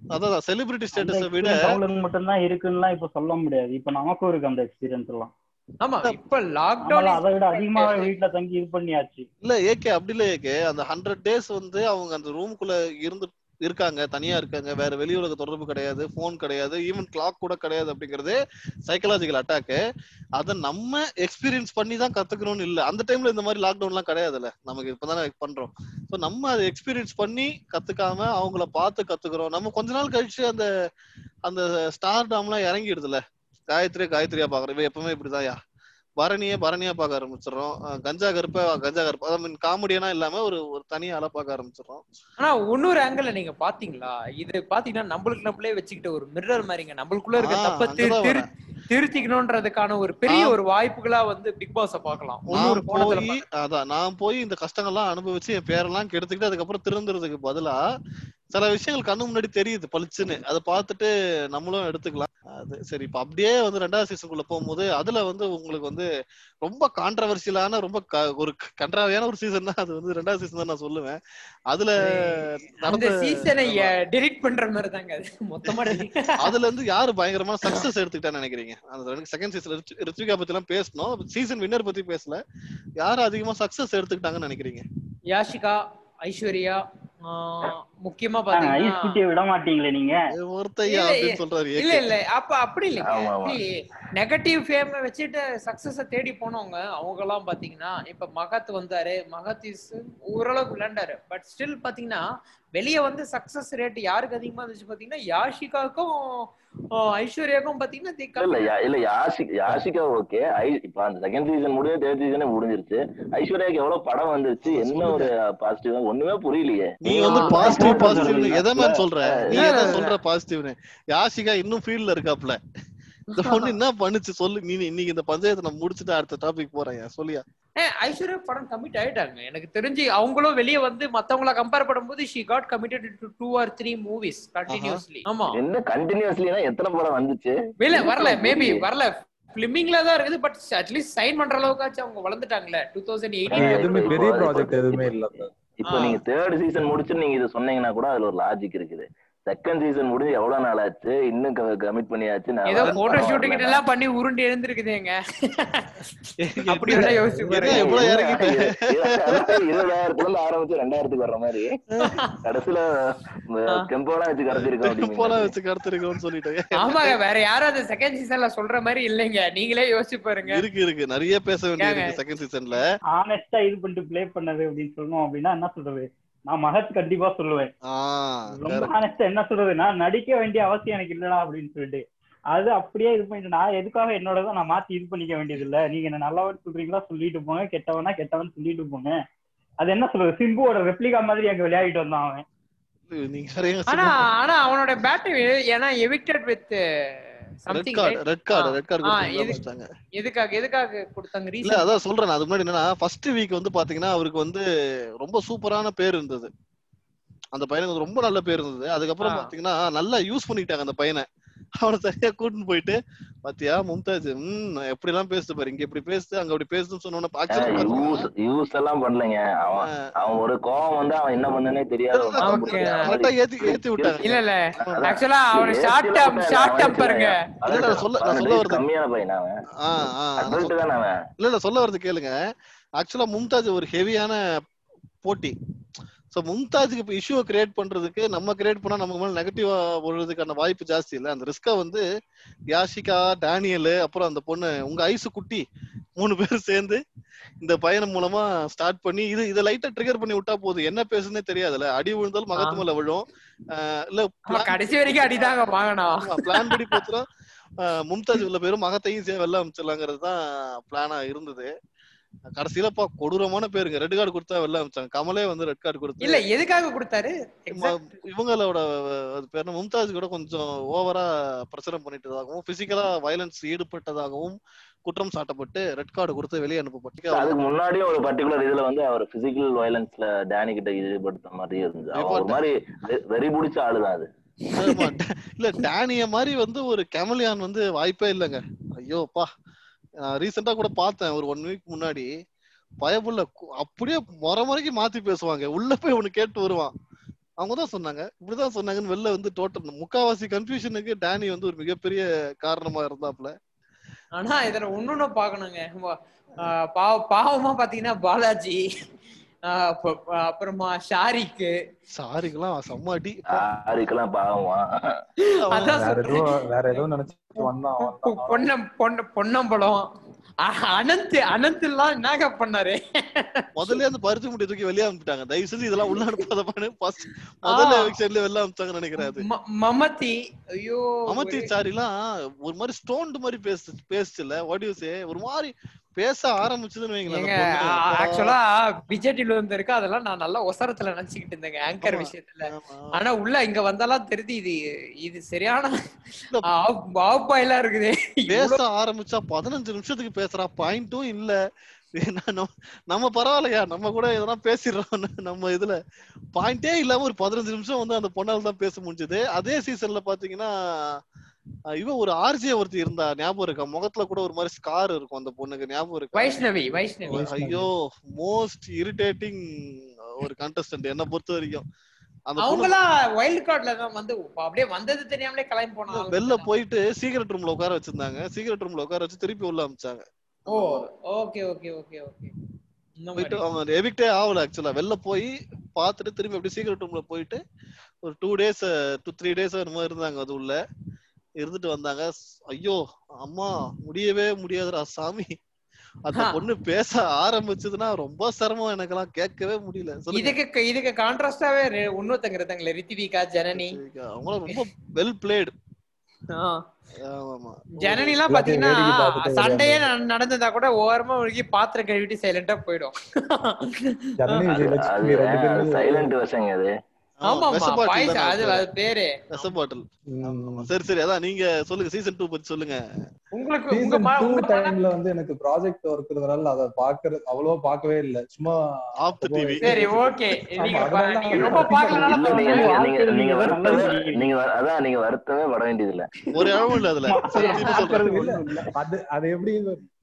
அதான் செலிபிரிட்டி ஸ்டேட்டஸை விட அவங்களுக்கு மட்டும்தான் இருக்குன்னுலாம் இப்ப சொல்ல முடியாது. இப்ப நமக்கும் இருக்கு அந்த எக்ஸ்பீரியன்ஸ் எல்லாம் ஆமா இப்ப லாக்டவுன் அதை விட அதிகமாவே வீட்டுல தங்கி இது பண்ணியாச்சு. இல்ல ஏகே அப்படி இல்ல ஏகே அந்த ஹண்ட்ரட் டேஸ் வந்து அவங்க அந்த ரூமுக்குள்ள இருந்து இருக்காங்க தனியா இருக்காங்க வேற வெளி உலக தொடர்பு கிடையாது போன் கிடையாது ஈவன் கிளாக் கூட கிடையாது அப்படிங்கறதே சைக்கலாஜிக்கல் அட்டாக்கு அதை நம்ம எக்ஸ்பீரியன்ஸ் பண்ணி தான் கத்துக்கணும்னு இல்ல. அந்த டைம்ல இந்த மாதிரி லாக்டவுன் எல்லாம் கிடையாதுல்ல. நமக்கு இப்பதானே பண்றோம். ஸோ நம்ம அதை எக்ஸ்பீரியன்ஸ் பண்ணி கத்துக்காம அவங்கள பார்த்து கத்துக்கிறோம். நம்ம கொஞ்ச நாள் கழிச்சு அந்த அந்த ஸ்டார் டாம்லாம் இறங்கிடுதுல காயத்ரி காயத்ரியா பாக்குறோம் இவ எப்பவுமே இப்படிதான்யா. பரணியே பரணியா பார்க்க ஆரம்பிச்சிடுறோம். கஞ்சா கருப்ப கஞ்சா கருப்ப. ஐ மீன் காமெடியனா இல்லாம ஒரு ஒரு தனி ஆளா பார்க்க ஆரம்பிச்சிடுறோம். ஆனா இன்னொரு ஆங்கிள் நீங்க பாத்தீங்களா இது பாத்தீங்கன்னா நம்மளுக்கு நம்மளே வச்சுக்கிட்ட ஒரு மிரர் மாதிரிங்க நம்மளுக்குள்ள இருக்க தப்ப. திருத்திக்கணும்ன்றதுக்கான ஒரு பெரிய. ஒரு வாய்ப்புகளா வந்து பிக் பாஸ பாக்கலாம் இன்னொரு போய் அதான் நான் போய் இந்த கஷ்டங்கள்லாம் அனுபவிச்சு என் பேரெல்லாம் கெடுத்துக்கிட்டு அதுக்கப்புறம் திருந்துறதுக்கு பதிலா சில விஷயங்கள் கண்ணு முன்னாடி தெரியுது பளிச்சுன்னு. அதை பார்த்துட்டு நம்மளும் எடுத்துக்கலாம். அது சரி இப்ப அப்படியே வந்து ரெண்டாவது சீசனுக்குள்ள போகும்போது அதுல வந்து உங்களுக்கு வந்து ரொம்ப கான்ட்ரவர்சியலான ரொம்ப ஒரு கன்றாவியான ஒரு சீசன் தான். அது வந்து ரெண்டாவது சீசன் தான் நான் சொல்லுவேன். அதுல நடந்த சீசனை டெலிட் பண்ற மாதிரி தாங்க மொத்தமா. அதுல இருந்து யாரு பயங்கரமான சக்சஸ் எடுத்துக்கிட்டான்னு நினைக்கிறீங்க? அந்த செகண்ட் சீசன் ரித்விகா பத்தி எல்லாம் பேசணும். சீசன் வின்னர் பத்தி பேசல. யாரு அதிகமா சக்சஸ் எடுத்துக்கிட்டாங்கன்னு நினைக்கிறீங்க? யாஷிகா ஐஸ்வர்யா முக்கியமா பாத்தீங்கன்னா குட்டியை விட மாட்டீங்களே நீங்க? ஒருத்தையா இல்ல, சொல்றாரு இல்ல. இல்ல அப்ப அப்படி ஆமா. நெகட்டிவ் ஃபேம் வச்சுட்டு சக்சஸ தேடி போனவங்க அவங்க எல்லாம் பாத்தீங்கன்னா இப்ப மகத் வந்தாரு. மகத் இஸ் ஓரளவுக்கு விளையாண்டாரு. பட் ஸ்டில் பாத்தீங்கன்னா வெளிய வந்து சக்சஸ் ரேட் யாருக்கு அதிகமா இருந்துச்சு பாத்தீங்கன்னா யாஷிகாக்கும் ஐஸ்வர்யாக்கும் பாத்தீங்கன்னா இல்ல இல்ல யாஷிக் யாஷிகா ஓகே. ஐ இப்ப அந்த செகண்ட் சீசன் முடிஞ்சு தேர்ட் சீசனே முடிஞ்சிருச்சு. ஐஸ்வர்யாக்கு எவ்வளவு படம் வந்துருச்சு? என்ன ஒரு பாசிட்டிவ் ஒண்ணுமே புரியலையே. நீ வந்து பாசிட்டிவ் பாசிட்டிவ் எதை மேன் சொல்ற? நீ இல்ல, எதை சொல்ற பாசிட்டிவ்னு யாஷிகா இன்னும் ஃபீல்ட்ல இருக்காப்ல இந்த பொண்ணு என்ன பண்ணுச்சு சொல்லு. நீ இன்னைக்கு இந்த பஞ்சாயத்தை நான் முடிச்சுட்டு அடுத்த டாபிக் போறேன் சொல்லியா? ஏ, ஐஸ்வர்யா படம் கமிட் ஆயிட்டாங்க. எனக்கு தெரிஞ்சு அவங்களும் வெளிய வந்து மத்தவங்கள கம்பேர் பண்ணும்போது she got committed to two or three movies continuously ஆமா. என்ன கண்டினியூஸ்லினா எத்தனை படம் வந்துச்சு? இல்ல வரல. மேபி. வரல. பிலிமிங்ல தான் இருக்குது பட் அட்லீஸ்ட் சைன் பண்ற அளவுக்காச்சும் அவங்க வளர்ந்துட்டாங்களே. டூ தௌசண்ட் ஆனா எதுவுமே பெரிய ப்ராஜெக்ட் எதுவுமே இல்ல. இப்போ. நீங்க தேர்ட் சீசன் முடிச்சு நீங்க இது சொன்னீங்கன்னா கூட அதுல ஒரு லாஜிக் இருக்குது செகண்ட் சீசன் முடிஞ்சு எவ்வளவு நாள் ஆச்சு இன்னும் கமிட் பண்ணியாச்சு? நான் ஏதோ போட்டோ ஷூட்டிங். எல்லாம் பண்ணி உருண்டு எழுந்திருக்குதுங்க அப்படி வேணா யோசிச்சு பாருங்க. எவ்வளவு இறங்கிட்ட இருபதாயிரத்துல இருந்து ஆரம்பிச்சு ரெண்டாயிரத்துக்கு வர்ற மாதிரி. கடைசியில கெம்போலாம் வச்சு போல அப்படின்னு வச்சு கடத்திருக்கோம்னு சொல்லிட்டேன். ஆமாங்க வேற யாரும் அந்த செகண்ட் சீசன்ல சொல்ற மாதிரி இல்லைங்க. நீங்களே யோசிச்சு பாருங்க. இருக்கு இருக்கு. நிறைய பேச வேண்டியது செகண்ட் சீசன்ல ஆனஸ்டா இது பண்ணிட்டு ப்ளே பண்ணது அப்படின்னு சொல்லணும் அப்படின்னா என்ன சொல்றது? நான் மகத் கண்டிப்பா சொல்லுவேன். ரொம்ப என்ன சொல்றது? நான் நடிக்க வேண்டிய அவசியம் எனக்கு இல்லடா அப்படின்னு சொல்லிட்டு. அது அப்படியே இது பண்ணிட்டு நான் எதுக்காக என்னோடதான் நான் மாத்தி இது பண்ணிக்க வேண்டியது இல்ல நீங்க என்ன நல்லவன் சொல்றீங்களா? சொல்லிட்டு போங்க. கெட்டவனா கெட்டவன் சொல்லிட்டு போங்க. அது என்ன சொல்றது? சிம்புவோட ரெப்ளிகா மாதிரி அங்க விளையாடிட்டு வந்தான் அவன். ஆனா ஆனா அவனோட பேட்டரி ஏன்னா evicted with something red card red card எதுக்காக எதுக்காக கொடுத்தாங்க இல்ல ரீசன் அதான் சொல்றேன் அதுக்கு முன்னாடி என்னன்னா ஃபர்ஸ்ட் வீக் வந்து பாத்தீங்கன்னா அவருக்கு வந்து ரொம்ப சூப்பரான பேர் இருந்தது. அந்த பையனுக்கு ரொம்ப நல்ல பேர் இருந்தது. அதுக்கப்புறம். பாத்தீங்கன்னா நல்லா யூஸ் பண்ணிட்டாங்க அந்த பையனை. அவனை சரியா கூட்டின்னு போயிட்டு பாத்தியா மும்தாஜ்? ம் எப்படி எல்லாம் பேசுது பாரு இங்க இப்படி பேசுது அங்க அப்படி பேசுதுன்னு சொன்னோன்னு யூஸ் யூஸ் எல்லாம் பண்ணலைங்க. அவன் அவன் ஒரு கோவம் வந்து அவன் என்ன பண்ணனே தெரியாது. கரெக்டா ஏத்தி ஏத்தி விட்டாங்க. இல்ல இல்ல. ஆக்சுவலா அவன ஷார்ட் விட்டான், ஷார்ட் அவன் டேம் பாருங்க. அதான் இல்ல, சொல்ல- நான் சொல்ல வருது. கம்மியான பையன் அவன். ஆ, ஆ, நான் அடல்ட் தானே அவன். இல்ல இல்ல சொல்ல வரது கேளுங்க. ஆக்சுவலா மும்தாஜ் ஒரு ஹெவியான போட்டி. சோ மும்தாஜுக்கு இப்ப இஷ்யூவை கிரியேட் பண்றதுக்கு நம்ம கிரியேட் பண்ணா நமக்கு மேல நெகட்டிவா போடுறதுக்கான வாய்ப்பு ஜாஸ்தி இல்ல. அந்த ரிஸ்க வந்து யாஷிகா டேனியல் அப்புறம் அந்த பொண்ணு உங்க ஐசு குட்டி மூணு பேரும் சேர்ந்து இந்த பயணம் மூலமா ஸ்டார்ட் பண்ணி இது இதை லைட்டா ட்ரிகர் பண்ணி விட்டா போதும் என்ன பேசுனே தெரியாதுல்ல. அடி விழுந்தாலும் மகத்து மேல விழும். இல்ல கடைசி வரைக்கும் அடிதாங்க பிளான் படி போச்சுன்னா மும்தாஜ் உள்ள பேரும் மகத்தையும் வெளில அமைச்சிடலாங்கிறது தான் பிளானா இருந்தது. கடைசியில பா கொடூரமான பேருங்க. ரெட் கார்டு கொடுத்தா வெளில அமைச்சாங்க கமலே வந்து ரெட் கார்டு கொடுத்து இல்ல எதுக்காக கொடுத்தாரு? இவங்களோட அது பேர் மும்தாஜ் கூட கொஞ்சம் ஓவரா பிரச்சனை பண்ணிட்டதாகவும் பிசிக்கலா வயலன்ஸ் ஈடுபட்டதாகவும் குற்றம் சாட்டப்பட்டு ரெட் கார்டு கொடுத்து வெளியே அனுப்பப்பட்டு அதுக்கு முன்னாடியும் ஒரு பர்டிகுலர் இதுல வந்து அவர் பிசிக்கல் வயலன்ஸ்ல டேனி கிட்ட ஈடுபடுத்த மாதிரி இருந்துச்சு ஒரு மாதிரி வெறி பிடிச்ச ஆளுதான் அது. <laughs> இல்ல டேனிய மாதிரி வந்து ஒரு கெமலியான் வந்து வாய்ப்பே இல்லைங்க. ஐயோப்பா. ரீசெண்டா கூட பார்த்தேன் ஒரு ஒன் வீக் முன்னாடி. பயபுள்ள அப்படியே முறை முறைக்கு மாத்தி பேசுவாங்க. உள்ள போய் ஒண்ணு கேட்டு வருவான். அவங்க தான் சொன்னாங்க. இப்படிதான் சொன்னாங்கன்னு வெளில வந்து டோட்டல் முக்காவாசி கன்ஃபியூஷனுக்கு டேனி வந்து ஒரு மிகப்பெரிய காரணமா இருந்தாப்ல ஆனா இதுல ஒன்னொன்னு பாக்கணுங்க ஆஹ் பாவ- பாவமா பாத்தீங்கன்னா பாலாஜி. அப்புறமா ஷாரிக்கு. சாரிக்கெல்லாம் செம்ம அடி. பாவமா. அதான் வேற. ஏதோ நினைச்சிட்டு வந்தான் பொன்னம் பொன்ன பொன்னம்பலம். அனந்த் அனந்த் எல்லாம் என்னங்க பண்ணாரு? முதல்ல அந்த பருத்தி முட்டை தூக்கி வெளியே அனுப்பிட்டாங்க. தயவு செஞ்சு இதெல்லாம் உள்ள அனுப்பாத ஃபர்ஸ்ட் முதல்ல. எவிக்ஷன்ல வெளில அது. ம- மமதி ஐயோ ஒரு- சாரிலாம் ஒரு மாதிரி ஸ்டோன்டு மாதிரி பேசு பேசுச்சுல வாட் யூ சே ஒரு மாதிரி பேச ஆரம்பிச்சதுன்னு வைங்களேன். ஆக்சுவலா டிவில வந்து இருக்கு அதெல்லாம் நான் நல்லா ஒசரத்துல நினைச்சுக்கிட்டு இருந்தேங்க ஆங்கர். விஷயத்துல. ஆனா உள்ள இங்க வந்தாலாம் தெரியுது இது இது சரியான இல்ல. ஆப்பாயிலா இருக்குது பேச ஆரம்பிச்சா பதினஞ்சு நிமிஷத்துக்கு பேசுறா பாயிண்ட்டும் இல்ல நம்ம- பரவாயில்லையா நம்ம கூட எதனா பேசிடுறோம் நம்ம இதுல பாயிண்டே இல்லாம ஒரு பதினஞ்சு நிமிஷம் வந்து அந்த பொண்ணால தான் பேச முடிஞ்சது அதே சீசன்ல பாத்தீங்கன்னா இவ ஒரு ஆர்ஜே ஒருத்தி இருந்தா ஞாபகம் இருக்கா? முகத்துல கூட ஒரு மாதிரி ஸ்கார் இருக்கும் அந்த பொண்ணுக்கு ஞாபகம் இருக்கா? வைஷ்ணவி வைஷ்ணவி. ஐயோ மோஸ்ட் இரிட்டேட்டிங் ஒரு கண்டஸ்டன்ட் என்ன பொறுத்த வரைக்கும். அந்த அவங்களாம் வைல்ட் கார்ட்ல தான் வந்து அப்படியே வந்தது தெரியாமலே கிளம்பி போனாங்க. வெளில போயிட்டு சீக்ரெட் ரூம்ல உட்கார வச்சிருந்தாங்க. சீக்ரெட் ரூம்ல உட்கார வச்சு திருப்பி உள்ள அமிச்சாங்க. Oh okay okay okay okay போயிட்டு மாதிரி எவிக்டே ஆகல ஆக்சுவலா வெளில போய் பார்த்துட்டு திரும்பி அப்படியே சீக்ரெட் ரூம்ல போயிட்டு ஒரு two days two three days என்னமோ இருந்தாங்க அது உள்ள. இருந்துட்டு வந்தாங்க. ஐயோ அம்மா முடியவே முடியாதுடா சாமி. அந்த. பொண்ணு பேச ஆரம்பிச்சதுன்னா ரொம்ப சிரமம் எனக்கெல்லாம். கேட்கவே முடியல. இதுக்கு இதுக்கு கான்ட்ராஸ்டாவே இன்னொருத்தங்க இருந்தாங்களே ரித்திவிகா ஜனனி. அவங்களும் ரொம்ப வெல் பிளேடு ஜனனி எல்லாம் பாத்தீங்கன்னா சண்டையே நட- நடந்ததா கூட ஓரமா ஒழுகி பாத்திரம் கழுவிட்டு சைலண்டா போயிடும். ஜனனி அது விஜயலட்சுமி ரெண்டு பேரும் சைலண்ட் விஷயங்க அது சரி சரி. அதான் நீங்க சொல்லுங்க சீசன் டூ பத்தி சொல்லுங்க. உங்களுக்கு உங்க டைம்ல வந்து எனக்கு ப்ராஜெக்ட் ஒர்க் இருக்கிறதுனால அதை பாக்குறது அவ்வளவா பார்க்கவே இல்ல. சும்மா ஆஃப் த டிவி சரி ஓகே. நீங்க ரொம்ப நீங்க. நீங்க வருத்தமே அதான் நீங்க வருத்தமே பட வேண்டியது இல்ல ஒரு இல்ல அதுல. <laughs> அது அது எப்படி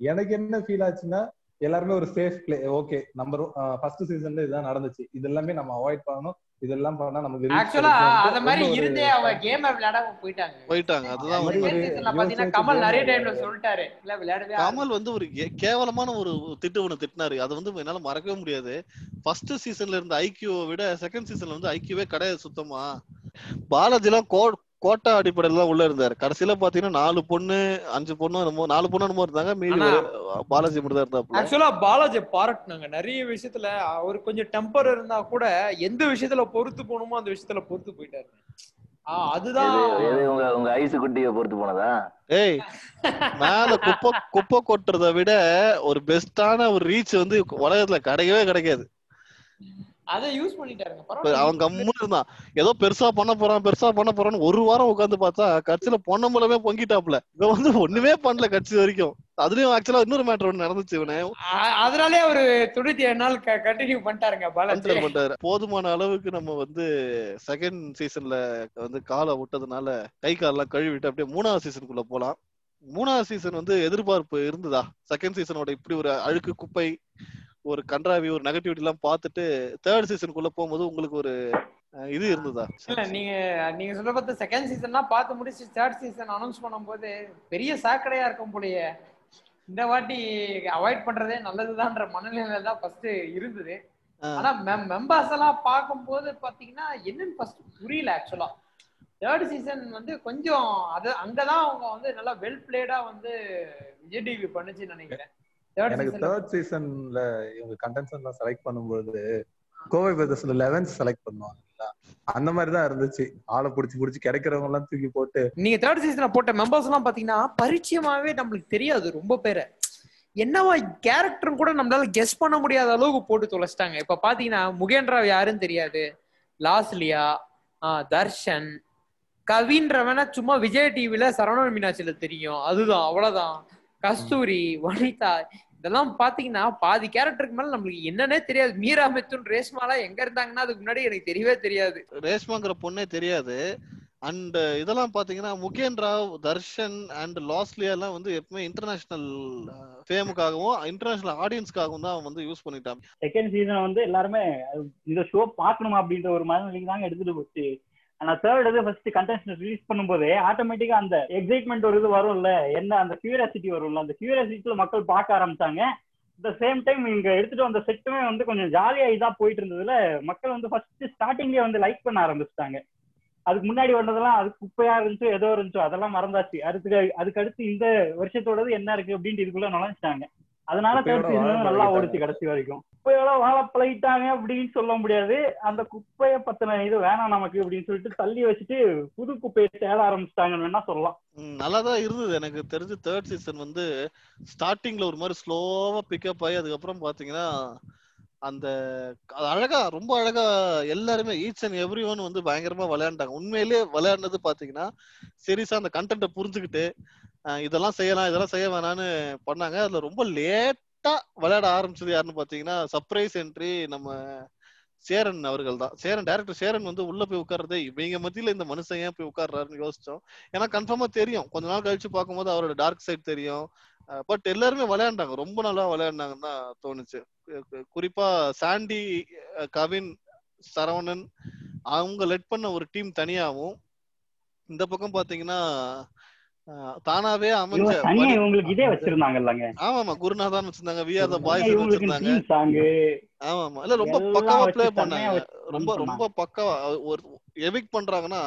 எனக்கு என்ன ஃபீல் ஆச்சுன்னா எல்லாருமே ஒரு safe play okay number first சீசன்ல இதுதான் நடந்துச்சு. இது எல்லாமே நம்ம அவாய்ட் பண்ணணும். இதெல்லாம் பண்ணா நமக்கு ஆக்சுவலா. அத மாதிரி இருந்தே அவ கேம் விளையாடாம போயிட்டாங்க. போயிட்டாங்க. அதுதான் பாத்தீங்கன்னா கமல் நிறைய டைம்ல சொல்லிட்டாரு. இல்ல விளையாடவே. கமல் வந்து ஒரு கே- கேவலமான ஒரு திட்டு ஒண்ணு திட்டினாரு. அதை வந்து என்னால மறக்கவே முடியாது. ஃபர்ஸ்ட் சீசன்ல இருந்த ஐக்கியூவை விட செகண்ட் சீசன்ல வந்து ஐக்கியூவே கிடையாது சுத்தமா. பாலாஜி எல்லாம் கோ கோட்டா அடிப்படையில தான் உள்ள இருந்தாரு. கடைசியில பாத்தீங்கன்னா நாலு பொண்ணு அஞ்சு பொண்ணு என்னமோ நாலு பொண்ணு என்னமோ இருந்தாங்க. மீதி பாலாஜி மட்டும் தான் இருந்தாப்புல. ஆக்சுவலா பாலாஜி பாராட்டினாங்க. நிறைய விஷயத்துல அவர் கொஞ்சம் டெம்பர் இருந்தா கூட எந்த விஷயத்துல பொறுத்து போகணுமோ அந்த விஷயத்துல பொறுத்து போயிட்டாரு. ஆ, அதுதான் உங்க ஐஸ் குட்டியை பொறுத்து போனதா? ஏய் மேல குப்பை குப்பை கொட்டுறதை விட ஒரு பெஸ்டான ஒரு ரீச் வந்து உலகத்துல கிடைக்கவே கிடைக்காது. அதை யூஸ் பண்ணிட்டாருங்க. அவன் கம்முன்னு இருந்தான். ஏதோ பெருசா பண்ண போறான் பெருசா பண்ண போறான்னு ஒரு வாரம் உட்காந்து பார்த்தா கட்சியில பொன்னம்பலமே பொங்கிட்டாப்ல இவன் வந்து ஒண்ணுமே பண்ணல கட்சி வரைக்கும். அதுலயும் ஆக்சுவலா இன்னொரு மேட்டர் ஒண்ணு நடந்துச்சு இவனே. அதனாலே அவரு தொண்ணூத்தி ஏழு நாள் கண்டினியூ பண்ணிட்டாருங்க பண்ணிட்டாரு. போதுமான அளவுக்கு நம்ம வந்து செகண்ட் சீசன்ல வந்து காலை விட்டதுனால கை காலெல்லாம் கழுவிட்டு அப்படியே மூணாவது சீசனுக்குள்ள போலாம். மூணாவது சீசன் வந்து எதிர்பார்ப்பு இருந்ததா? செகண்ட் சீசனோட இப்படி ஒரு அழுக்கு குப்பை ஒரு கன்றாவி ஒரு நெகட்டிவிட்டி எல்லாம் பார்த்துட்டு தேர்ட் சீசனுக்குள்ள போகும்போது உங்களுக்கு ஒரு இது இருந்ததா? இல்ல நீங்க நீங்க சொல்ற பார்த்து செகண்ட் சீசன்லாம் பார்த்து முடிச்சு தேர்ட் சீசன் அனௌன்ஸ் பண்ணும்போது பெரிய சாக்கடையா இருக்கும் போலயே. இந்த வாட்டி அவாய்ட் பண்றதே நல்லதுதான்ற மனநிலையில தான் ஃபர்ஸ்ட் இருந்தது. ஆனா மெம்பர்ஸ் எல்லாம் பார்க்கும்போது பாத்தீங்கன்னா என்னன்னு ஃபர்ஸ்ட் புரியல ஆக்சுவலா தேர்ட் சீசன் வந்து கொஞ்சம் அது அங்கதான் அவங்க வந்து நல்லா வெல் பிளேடா வந்து விஜய் டிவி பண்ணுச்சுன்னு நினைக்கிறேன். எனக்கு தேர்ட் சீசன்ல இவங்க கண்டென்ட்ஸ் எல்லாம் செலக்ட் பண்ணும்போது கோவை பிரதர்ஸ்ல லெவன்த் செலக்ட் பண்ணுவாங்கல்ல அந்த மாதிரி தான் இருந்துச்சு. ஆளை புடிச்சு புடிச்சு கிடைக்கிறவங்க எல்லாம் தூக்கி போட்டு. நீங்க தேர்ட் சீசன்ல போட்ட மெம்பர்ஸ் எல்லாம் பாத்தீங்கன்னா பரிச்சயமாவே நம்மளுக்கு தெரியாது ரொம்ப பேரை. என்னவா கேரக்டர் கூட நம்மளால கெஸ் பண்ண முடியாத அளவுக்கு போட்டு தொலைச்சிட்டாங்க. இப்ப பாத்தீங்கன்னா முகேந்திரா யாருன்னு தெரியாது. லாஸ்லியா தர்ஷன். கவின்றவன சும்மா விஜய் டிவில சரவணன் மீனாட்சியில தெரியும். அதுதான் அவ்வளவுதான். கஸ்தூரி வனிதா இதெல்லாம் பாத்தீங்கன்னா பாதி கேரக்டருக்கு மேல நம்மளுக்கு என்னன்னே தெரியாது. மீரா மித்துன் ரேஷ்மாலாம் எங்க இருந்தாங்கன்னா அதுக்கு முன்னாடி எனக்கு தெரியவே தெரியாது. ரேஷ்மாங்கிற பொண்ணே தெரியாது. அண்ட் இதெல்லாம் பாத்தீங்கன்னா முகேன் ராவ் தர்ஷன் அண்ட் லாஸ்லியா எல்லாம் வந்து எப்பவுமே இன்டர்நேஷனல் ஃபேமுக்காகவும் இன்டர்நேஷனல் ஆடியன்ஸ்க்காகவும் தான் வந்து யூஸ் பண்ணிட்டாங்க. செகண்ட் சீசன் வந்து எல்லாருமே இந்த ஷோ பார்க்கணுமா அப்படின்ற ஒரு மனநிலைக்கு தாங்க எடுத்துட்டு போச்சு. ஆனா தேர்ட் இது ஃபர்ஸ்ட் கண்டென்ட் ரிலீஸ் பண்ணும்போதே ஆட்டோமேட்டிக்கா அந்த எக்ஸைட்மெண்ட் ஒரு இது வரும்ல. என்ன அந்த கியூரியாசிட்டி வரும்ல. அந்த கியூரியாசிட்டில மக்கள் பார்க்க ஆரம்பிச்சாங்க. த சேம் டைம் இங்க எடுத்துட்டு வந்த செட்டுமே வந்து கொஞ்சம் ஜாலியா இதா போயிட்டு இருந்ததுல மக்கள் வந்து ஃபர்ஸ்ட் ஸ்டார்டிங்லயே வந்து லைக் பண்ண ஆரம்பிச்சிட்டாங்க. அதுக்கு முன்னாடி வந்ததெல்லாம் அது குப்பையா இருந்துச்சு ஏதோ இருந்துச்சோ அதெல்லாம் மறந்தாச்சு. அதுக்கு அதுக்கு அடுத்து இந்த வருஷத்தோடது என்ன இருக்கு அப்படின்ட்டு இதுக்குள்ள நுழைஞ்சிட்டாங்க. அதனால தேர்ட் சீசன் நல்லா. ஓடிச்சு கடைசி வரைக்கும். குப்பையோட வாழ பழகிட்டாங்க அப்படின்னு சொல்ல முடியாது. அந்த குப்பைய பத்தின இது வேணாம் நமக்கு அப்படின்னு சொல்லிட்டு தள்ளி வச்சுட்டு புது குப்பையை தேட ஆரம்பிச்சிட்டாங்கன்னு வேணா சொல்லலாம். நல்லா தான் இருந்தது. எனக்கு தெரிஞ்சு தேர்ட் சீசன் வந்து ஸ்டார்டிங்ல ஒரு மாதிரி ஸ்லோவா பிக்கப் ஆகி அதுக்கப்புறம் பாத்தீங்கன்னா அந்த அது அழகா ரொம்ப அழகா எல்லாருமே ஈச் அண்ட் எவ்ரி ஒன் வந்து பயங்கரமா விளையாண்டாங்க. உண்மையிலேயே விளையாடுனது பாத்தீங்கன்னா சீரியஸா அந்த கண்டென்ட்டை புரிஞ்சுக்கிட்டு இதெல்லாம் செய்யலாம் இதெல்லாம் செய்ய வேணாம்னு பண்ணாங்க. அதுல ரொம்ப லேட் கரெக்டா விளையாட ஆரம்பிச்சது யாருன்னு பாத்தீங்கன்னா சர்ப்ரைஸ் என்ட்ரி நம்ம சேரன் அவர்கள் தான் சேரன் டேரக்டர் சேரன் வந்து உள்ள போய் உட்கார்றதே இவங்க மத்தியில இந்த மனுஷன் ஏன் போய் உட்கார்றாருன்னு யோசிச்சோம். ஏன்னா கன்ஃபார்மா தெரியும். கொஞ்ச நாள் கழிச்சு பார்க்கும்போது அவரோட டார்க் சைட் தெரியும். பட் எல்லாருமே விளையாண்டாங்க. ரொம்ப நல்லா விளையாண்டாங்கன்னு தான் தோணுச்சு. குறிப்பா சாண்டி கவின் சரவணன் அவங்க லெட் பண்ண ஒரு டீம் தனியாகவும் இந்த பக்கம் பாத்தீங்கன்னா தானாவே அமைஞ்ச தனியா இவங்களுக்கு இதே வச்சிருந்தாங்கல்லங்க. ஆமா குருநாதான் வச்சிருந்தாங்க வி ஆர் த பாய்ஸ் வச்சிருந்தாங்க. ஆமா ஆமா இல்ல ரொம்ப பக்காவா ப்ளே பண்ணாங்க. ரொம்ப ரொம்ப பக்காவா ஒரு எவிக் பண்றாங்கன்னா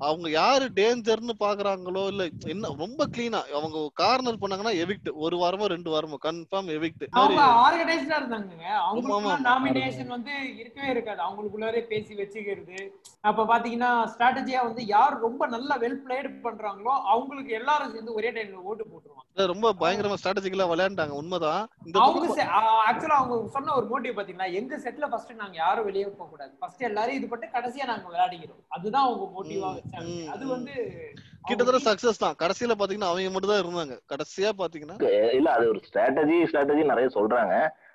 அவங்க யாரு டேஞ்சர்னு பாக்குறாங்களோ இல்ல என்ன ரொம்ப கிளீனா அவங்க கார்னர் பண்ணாங்கன்னா எவிக்ட் ஒரு வாரமோ ரெண்டு வாரமோ கன்ஃபார்ம் எவிக்ட் அவங்க ஆர்கனைஸ்டா இருந்தாங்க ஆமா. நாமினேஷன் வந்து இருக்கவே இருக்காது. அவங்களுக்குள்ளாரே பேசி வச்சுக்கிறது. அப்ப பாத்தீங்கன்னா ஸ்ட்ராட்டஜியா வந்து யார் ரொம்ப நல்லா வெல் பிளேட் பண்றாங்களோ அவங்களுக்கு எல்லாரும் சேர்ந்து ஒரே டைம்ல ஓட்டு போட்டுருவாங்க. ரொம்ப பயங்கரமா ஸ்ட்ராட்டஜிக்கலா விளையாண்டாங்க. உண்மைதான். அவங்க ஆக்சுவலா அவங்க சொன்ன ஒரு மோட்டிவ் பாத்தீங்களா? எங்க செட்ல ஃபர்ஸ்ட் நாங்க யாரும் வெளியே போக கூடாது ஃபர்ஸ்ட் எல்லாரும் இது பண்ணி கடைசியா நாங்க விளையாடிக்கிறோம். அதுதான் அவங்க மோட்டிவா அது. வந்து கிட்டத்தட்ட சக்சஸ் தான். கடைசியில பாத்தீங்கன்னா அவங்க மட்டும் தான் இருந்தாங்க. கடைசியா பாத்தீங்கன்னா இல்ல அது ஒரு ஸ்ட்ராட்டஜி ஸ்ட்ராட்டஜி நிறைய சொல்றாங்க.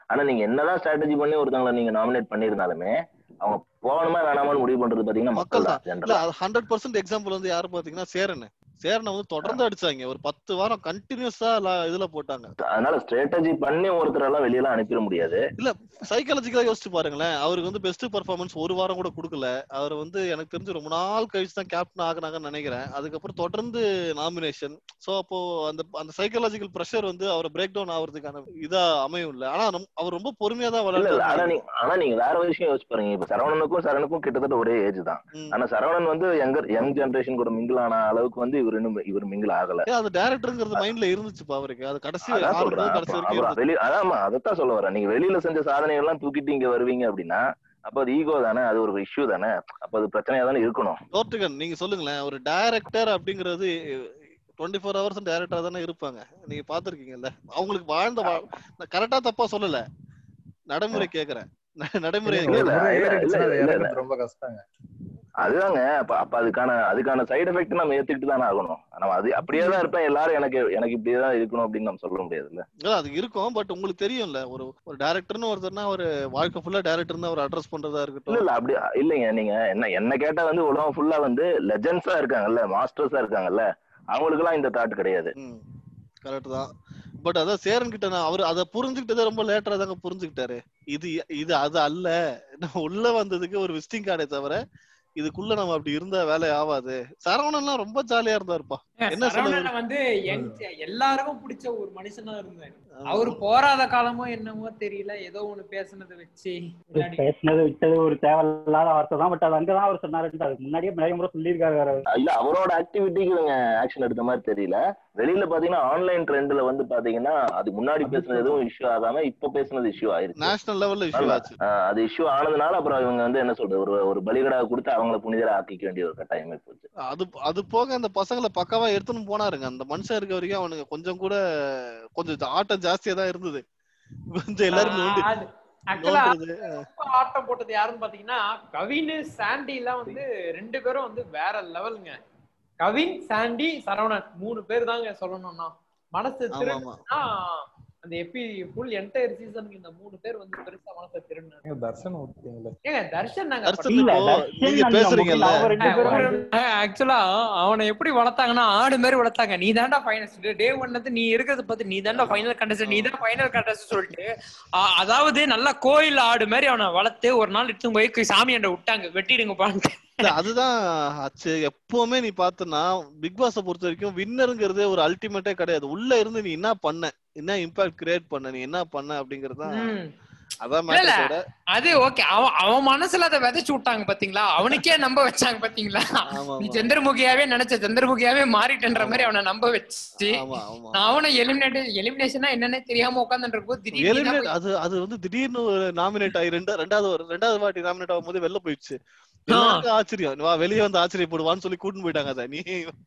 ஆனா நீங்க என்னதான் ஸ்ட்ராட்டஜி பண்ணி ஒருத்தவங்களை நீங்க நாமினேட் பண்ணிருந்தாலுமே அவங்க போகணுமா வேணாமான்னு முடிவு பண்றது பாத்தீங்கன்னா மக்கள் தான் ஹண்ட்ரட் பர்சன்ட் எக்ஸாம்பிள் வந்து யாரு பாத்தீங்கன்னா சேரன். சேரனை வந்து தொடர்ந்து அடிச்சாங்க. ஒரு பத்து வாரம் கண்டினியூஸா இதுல போட்டாங்க. அதனால ஸ்ட்ராட்டஜி பண்ணி ஒருத்தர் எல்லாம் வெளியெல்லாம் அனுப்பிட முடியாது. இல்ல சைக்காலஜிக்கலா யோசிச்சு பாருங்களேன். அவருக்கு வந்து பெஸ்ட் பர்ஃபார்மன்ஸ் ஒரு வாரம் கூட கொடுக்கல. அவர் வந்து எனக்கு தெரிஞ்சு ரொம்ப நாள் கழிச்சு தான் கேப்டன் ஆகுனாங்கன்னு நினைக்கிறேன். அதுக்கப்புறம் தொடர்ந்து நாமினேஷன் சோ அப்போ அந்த அந்த சைக்காலஜிக்கல் ப்ரெஷர் வந்து அவர் பிரேக் டவுன் ஆகுறதுக்கான இதா அமையும் இல்ல. ஆனா அவர் ரொம்ப பொறுமையா தான் இல்ல ஆனா நீங்க ஆனா நீங்க வேற ஒரு விஷயம் யோசிச்சு பாருங்க. இப்ப சரவணனுக்கும் சரணுக்கும் கிட்டத்தட்ட ஒரே ஏஜ் தான். ஆனா சரவணன் வந்து யங்கர் யங் ஜெனரேஷன் கூட மிங்கிள் ஆன அளவுக்கு வந்து இவர் இன்னும் இவர் மிங்கிள் ஆகல. அது டேரக்டருங்கிறது மைண்ட்ல இருந்துச்சுப்பா அவருக்கு. அது கடைசி அதான் ஆறு சொல்றேன். முதல் கடைசி அப்ப வரைக்கும் அப்புறம் இருந்துச்சு வெளி அதாம்மா அதைத்தான் சொல்ல வரேன். நீங்க வெளியில செஞ்ச சாதனை எல்லாம் தூக்கிட்டு இங்க வருவீங்க அப்படின்னா அப்ப அது ஈகோ தானே? அது ஒரு இஷ்யூ தானே? அப்ப அது பிரச்சனையா தானே இருக்கணும். டோர்ட்டுகன் நீங்க சொல்லுங்களேன். ஒரு டைரக்டர் அப்படிங்கிறது டுவெண்ட்டி ஃபோர் ஹவர்ஸ் டைரக்டரா தானே இருப்பாங்க. நீங்க பாத்திருக்கீங்கல்ல அவங்களுக்கு வாழ்ந்த கரெக்டா தப்பா சொல்லல. நடைமுறை கேக்குறேன். நடைமுறை ரொம்ப கஷ்டங்க. அதுதாங்க. அப்ப அப்ப அதுக்கான அதுக்கான சைடு எஃபெக்ட் நம்ம ஏத்துக்கிட்டு தானே ஆகணும். நம்ம அது அப்படியே தான் இருப்பேன். எல்லாரும் எனக்கு எனக்கு இப்படியே தான் இருக்கணும் அப்படின்னு நம்ம சொல்ல முடியாதுல்ல. இல்ல, அது இருக்கும். பட் உங்களுக்கு தெரியும்ல ஒரு ஒரு டேரக்டர்னு ஒருத்தர்னா ஒரு வாழ்க்கை ஃபுல்லா டேரக்டர் தான் அவர் அட்ரஸ் பண்றதா இருக்கட்டும். இல்ல அப்படி இல்லைங்க நீங்க என்ன என்ன கேட்டா வந்து உலகம் ஃபுல்லா வந்து லெஜெண்ட்ஸா இருக்காங்கல்ல மாஸ்டர்ஸா இருக்காங்கல்ல அவங்களுக்கு எல்லாம் இந்த தாட் கிடையாது. கரெக்ட் தான். பட் அதான் சேரன் கிட்ட நான் அவர் அதை புரிஞ்சுக்கிட்டதே ரொம்ப லேட்டரா தாங்க புரிஞ்சுக்கிட்டாரு. இது இது அது அல்ல. <laughs> உள்ள வந்ததுக்கு ஒரு விசிட்டிங் கார்டே தவிர இதுக்குள்ள நம்ம அப்படி இருந்தா வேலை ஆகாது சரவணன்லாம் ரொம்ப ஜாலியா இருந்தாருப்பா என்ன சரவணனை சொல்றது? வந்து எல்லாருக்கும் பிடிச்ச ஒரு மனுஷனா இருந்தாரு அவரு போராத காலமோ என்னமோ தெரியல. ஏதோ ஒண்ணு பேசுனதை வச்சு பேசினது விட்டது ஒரு தேவையில்லாத வார்த்தை தான். பட் அது அங்கதான் அவர் சொன்னாரு அதுக்கு முன்னாடியே நிறைய முறை சொல்லியிருக்காரு இல்ல அவரோட ஆக்டிவிட்டிக்கு இவங்க ஆக்ஷன் எடுத்த மாதிரி தெரியல. வெளியில பாத்தீங்கன்னா ஆன்லைன் ட்ரெண்ட்ல வந்து பாத்தீங்கன்னா அதுக்கு முன்னாடி பேசுனது எதுவும் இஷ்யூ ஆகாம இப்ப பேசுனது இஷ்யூ ஆயிருச்சு. நேஷனல் லெவல்ல இஷ்யூ. ஆச்சு. அது இஷ்யூ ஆனதுனால அப்புறம் இவங்க வந்து என்ன சொல்றது? ஒரு ஒரு பலிகடா கொடுத்து அவங்கள புனிதரா ஆக்கிக்க வேண்டிய ஒரு கட்டாயமே போச்சு. அது அது போக அந்த பசங்களை பக்காவா எடுத்துன்னு போனாருங்க. அந்த மனுஷன் இருக்க வரைக்கும் அவனுக்கு கொஞ்சம் கூட கொஞ்சம் ஆட்டம் ஜாஸ்தியா தான் இருந்தது. கொஞ்சம் எல்லாரும் ஆட்டம் போட்டது யாருன்னு பாத்தீங்கன்னா கவின் சாண்டி எல்லாம் வந்து ரெண்டு பேரும் வந்து வேற லெவலுங்க. கவின் சாண்டி சரவணன் மூணு பேர் தாங்க சொல்லணும்னா. மனசு ஆமா அந்த எப்பி ஃபுல் என்டையர் சீசனுக்கு இந்த மூணு பேர் வந்து பெருசா மனசை திருடினாங்க. தர்ஷன் ஓகேங்களே. ஏங்க தர்ஷன் நாங்க நீங்க பேசுறீங்கல்ல. அவங்க ரெண்டு பேரும் ஆக்சுவலா அவனை எப்படி வளர்த்தாங்கன்னா ஆடு மாதிரி வளர்த்தாங்க. நீ தாண்டா ஃபைனல்ஸ்ட் டே ஒன் வந்து நீ இருக்கிறத பார்த்து நீ தாண்டா ஃபைனல் கண்டஸ்ட் நீ தான் ஃபைனல் கண்டஸ்ட் சொல்லிட்டு அதாவது நல்லா கோயில் ஆடு மாதிரி அவனை வளர்த்து ஒரு நாள் எடுத்து போய் சாமி அண்ட விட்டாங்க. வெட்டிடுங்க இல்ல, அதுதான் ஆச்சு. எப்பவுமே நீ பார்த்தனா பிக் பாஸ பொறுத்த வரைக்கும் வின்னருங்கிறதே ஒரு அல்டிமேட்டே கிடையாது. உள்ள இருந்து நீ என்ன பண்ண? என்ன இம்பாக்ட் கிரியேட் பண்ண? நீ என்ன பண்ண? அப்படிங்கறது. அதான் அது ஓகே அவன் அவன் மனசுல அதை விதைச்சு விட்டாங்க பாத்தீங்களா? அவனுக்கே நம்ப வச்சாங்க பாத்தீங்களா? நீ சந்திரமுகியாவே நினைச்ச சந்திரமுகியாவே மாறிட்டன்ற மாதிரி அவனை நம்ப வச்சு அவனை எலிமினேட் எலிமினேஷனா என்னன்னே தெரியாம உட்காந்துட்டு இருக்கும். அது அது வந்து திடீர்னு ஒரு நாமினேட் ஆகி ரெண்டா ரெண்டாவது ஒரு ரெண்டாவது வாட்டி நாமினேட் ஆகும்போது வெளில போயிடுச்சு. ஆச்சரியம். வா வெளியே வந்து ஆச்சரியப்படுவான்னு சொல்லி கூட்டின்னு போயிட்டாங்க அதை. நீ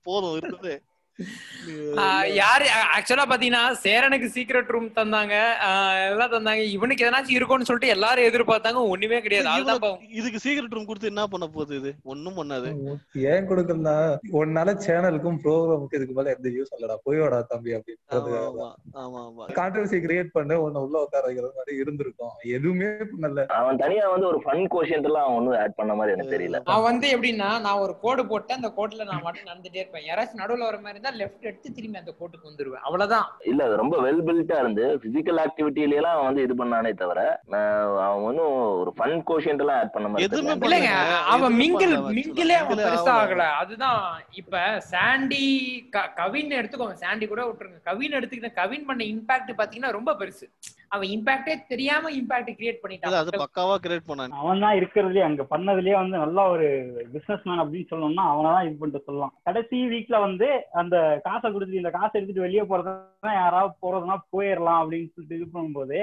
போதும் இருக்குது யாரு ஆக்சுவலா பாத்தீங்கன்னா சேரனுக்கு சீக்ரெட் ரூம் தந்தாங்க. எல்லாம் தந்தாங்க. இவனுக்கு எதனாச்சும் இருக்கும்னு சொல்லிட்டு எல்லாரும் எதிர்பார்த்தாங்க. ஒண்ணுமே கிடையாது. இதுக்கு சீக்கிரட் ரூம் கொடுத்து என்ன பண்ண போகுது இது? ஒண்ணும் பண்ணாது. ஏன் கொடுக்கறதா உன்னால சேனலுக்கும் ப்ரோக்ராமுக்கு இதுக்கு மேல எந்த யூஸ் இல்லடா. போய் வாடா தம்பி ஆமா கான்ட்ரவர்சி கிரியேட் பண்ண உன்னை உள்ள உட்கார வைக்கிற மாதிரி இருந்திருக்கும். எதுவுமே பண்ணல. அவன் தனியா வந்து ஒரு ஃபன் கோஷியன்ட் எல்லாம் அவன் ஒன்னும் ஆட் பண்ண மாதிரி எனக்கு தெரியல. நான் வந்து எப்படின்னா நான் ஒரு கோடு போட்டு அந்த கோட்ல நான் மட்டும் நடந்துட்டே இருப்பேன். யாராச்சும் நடுவுல வர மாதிரி இருந்தா லெஃப்ட் எடுத்து திரும்பி அந்த கோட்டுக்கு வந்துருவேன் அவ்வளவுதான் இல்ல அது ரொம்ப வெல் பில்டா இருந்து பிசிக்கல் ஆக்டிவிட்டில எல்லாம் வந்து இது பண்ணானே தவிர நான் அவன் ஒன்னும் ஒரு ஃபன் கோஷியன்ட் எல்லாம் ஆட் பண்ண மாதிரி. இல்லைங்க. அவன் மிங்கிள். மிங்கிலே அவன் பெருசா ஆகல. அதுதான் இப்ப சாண்டி க- கவின் எடுத்துக்கோங்க சாண்டி கூட விட்டுருங்க கவின் எடுத்துக்கிட்ட கவின் பண்ண இம்பாக்ட் பாத்தீங்கன்னா ரொம்ப பெருசு அவன் இம்பாக்டே தெரியாம இம்பாக்ட் கிரியேட் இல்ல அது பண்ணிட்டான் பக்காவா கிரியேட் பண்ணாங்க அவன் தான் இருக்கிறதுலயே அங்க பண்ணதுலயே வந்து நல்ல ஒரு பிசினஸ் மேன் அப்படின்னு சொல்லணும்னா அவனை தான் இது பண்ணிட்டு சொல்லலாம். கடைசி வீக்ல வந்து அந்த காசை கொடுத்துட்டு இந்த காசை எடுத்துட்டு வெளியே போறதுனா யாராவது போறதுனா போயிடலாம் அப்படின்னு சொல்லிட்டு இது பண்ணும்போது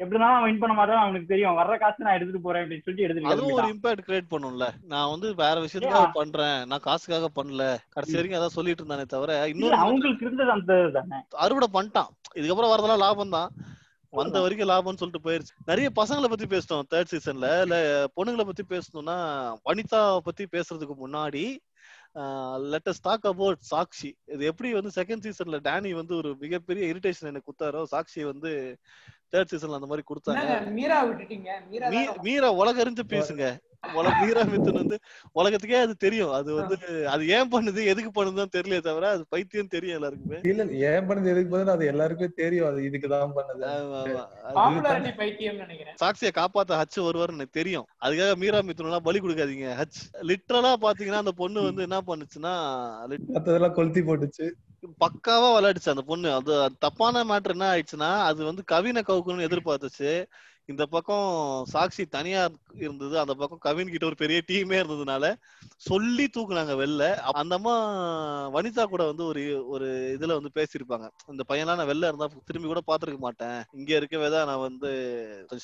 எப்படி இருந்தாலும் அவன் வின் பண்ண மாட்டான் அவனுக்கு தெரியும். வர்ற காசு நான் எடுத்துட்டு போறேன் அப்படின்னு சொல்லிட்டு எடுத்துட்டு அதுவும் ஒரு. இம்பாக்ட் கிரியேட் பண்ணும்ல. நான் வந்து வேற விஷயத்துக்காக பண்றேன். நான் காசுக்காக பண்ணல. கடைசி வரைக்கும் அதான் சொல்லிட்டு இருந்தானே தவிர இன்னொரு அவங்களுக்கு இருந்தது அந்த தானே அறுவடை பண்ணிட்டான். இதுக்கப்புறம் வரதெல்லாம் லாபம் தான் வந்த வரைக்கும் லாபம்னு சொல்லிட்டு போயிருச்சு. நிறைய பசங்களை பத்தி பேசினோம் தேர்ட் சீசன்ல இல்ல பொண்ணுங்களை பத்தி பேசணும்னா வனிதா பத்தி பேசுறதுக்கு முன்னாடி லெட்டஸ் டாக் அபவுட் சாக்ஷி. இது எப்படி வந்து செகண்ட் சீசன்ல டேனி வந்து ஒரு மிகப்பெரிய இரிட்டேஷன் எனக்கு குத்தாரோ சாக்ஷி வந்து தேர்ட் சீசன்ல அந்த மாதிரி கொடுத்தாங்க. மீரா விட்டுட்டீங்க? மீரா மீரா உலகறிஞ்சு பேசுங்க. உலக மீரா மித்துன் வந்து உலகத்துக்கே அது தெரியும். அது வந்து அது ஏன் பண்ணுது எதுக்கு பண்ணுதுன்னு தெரியல தவிர அது பைத்தியம் தெரியும் எல்லாருக்குமே. இல்ல ஏன் பண்ணது எதுக்கு பதில் அது எல்லாருக்குமே தெரியும். அது இதுக்குதான் பண்ணது. ஆமா, ஆமா. அது பாப்புலாரிட்டி பைத்தியம் நினைக்கிறேன். சாக்சியை காப்பாத்த ஹச் வருவார் எனக்கு தெரியும். அதுக்காக மீரா மித்துன் எல்லாம் பலி கொடுக்காதீங்க. ஹச். லிட்டரலா பாத்தீங்கன்னா அந்த பொண்ணு வந்து என்ன பண்ணுச்சுன்னா மத்ததெல்லாம் கொளுத்தி போட்டுச்சு. பக்காவா விளையாடுச்சு அந்த பொண்ணு. அது அது தப்பான மேட்டர் என்ன ஆயிடுச்சுன்னா அது வந்து கவினை கவுக்கணும்னு எதிர்பார்த்துச்சு. இந்த பக்கம் சாக்ஷி தனியா இருந்தது அந்த பக்கம் கவின் கிட்ட ஒரு பெரிய டீமே இருந்ததுனால சொல்லி தூக்குனாங்க வெளில. அந்த அம்மா வனிதா கூட வந்து ஒரு ஒரு இதுல வந்து பேசியிருப்பாங்க. இந்த பையனா நான் வெளில இருந்தா திரும்பி கூட பாத்துருக்க மாட்டேன். இங்க இருக்கவே தான் நான் வந்து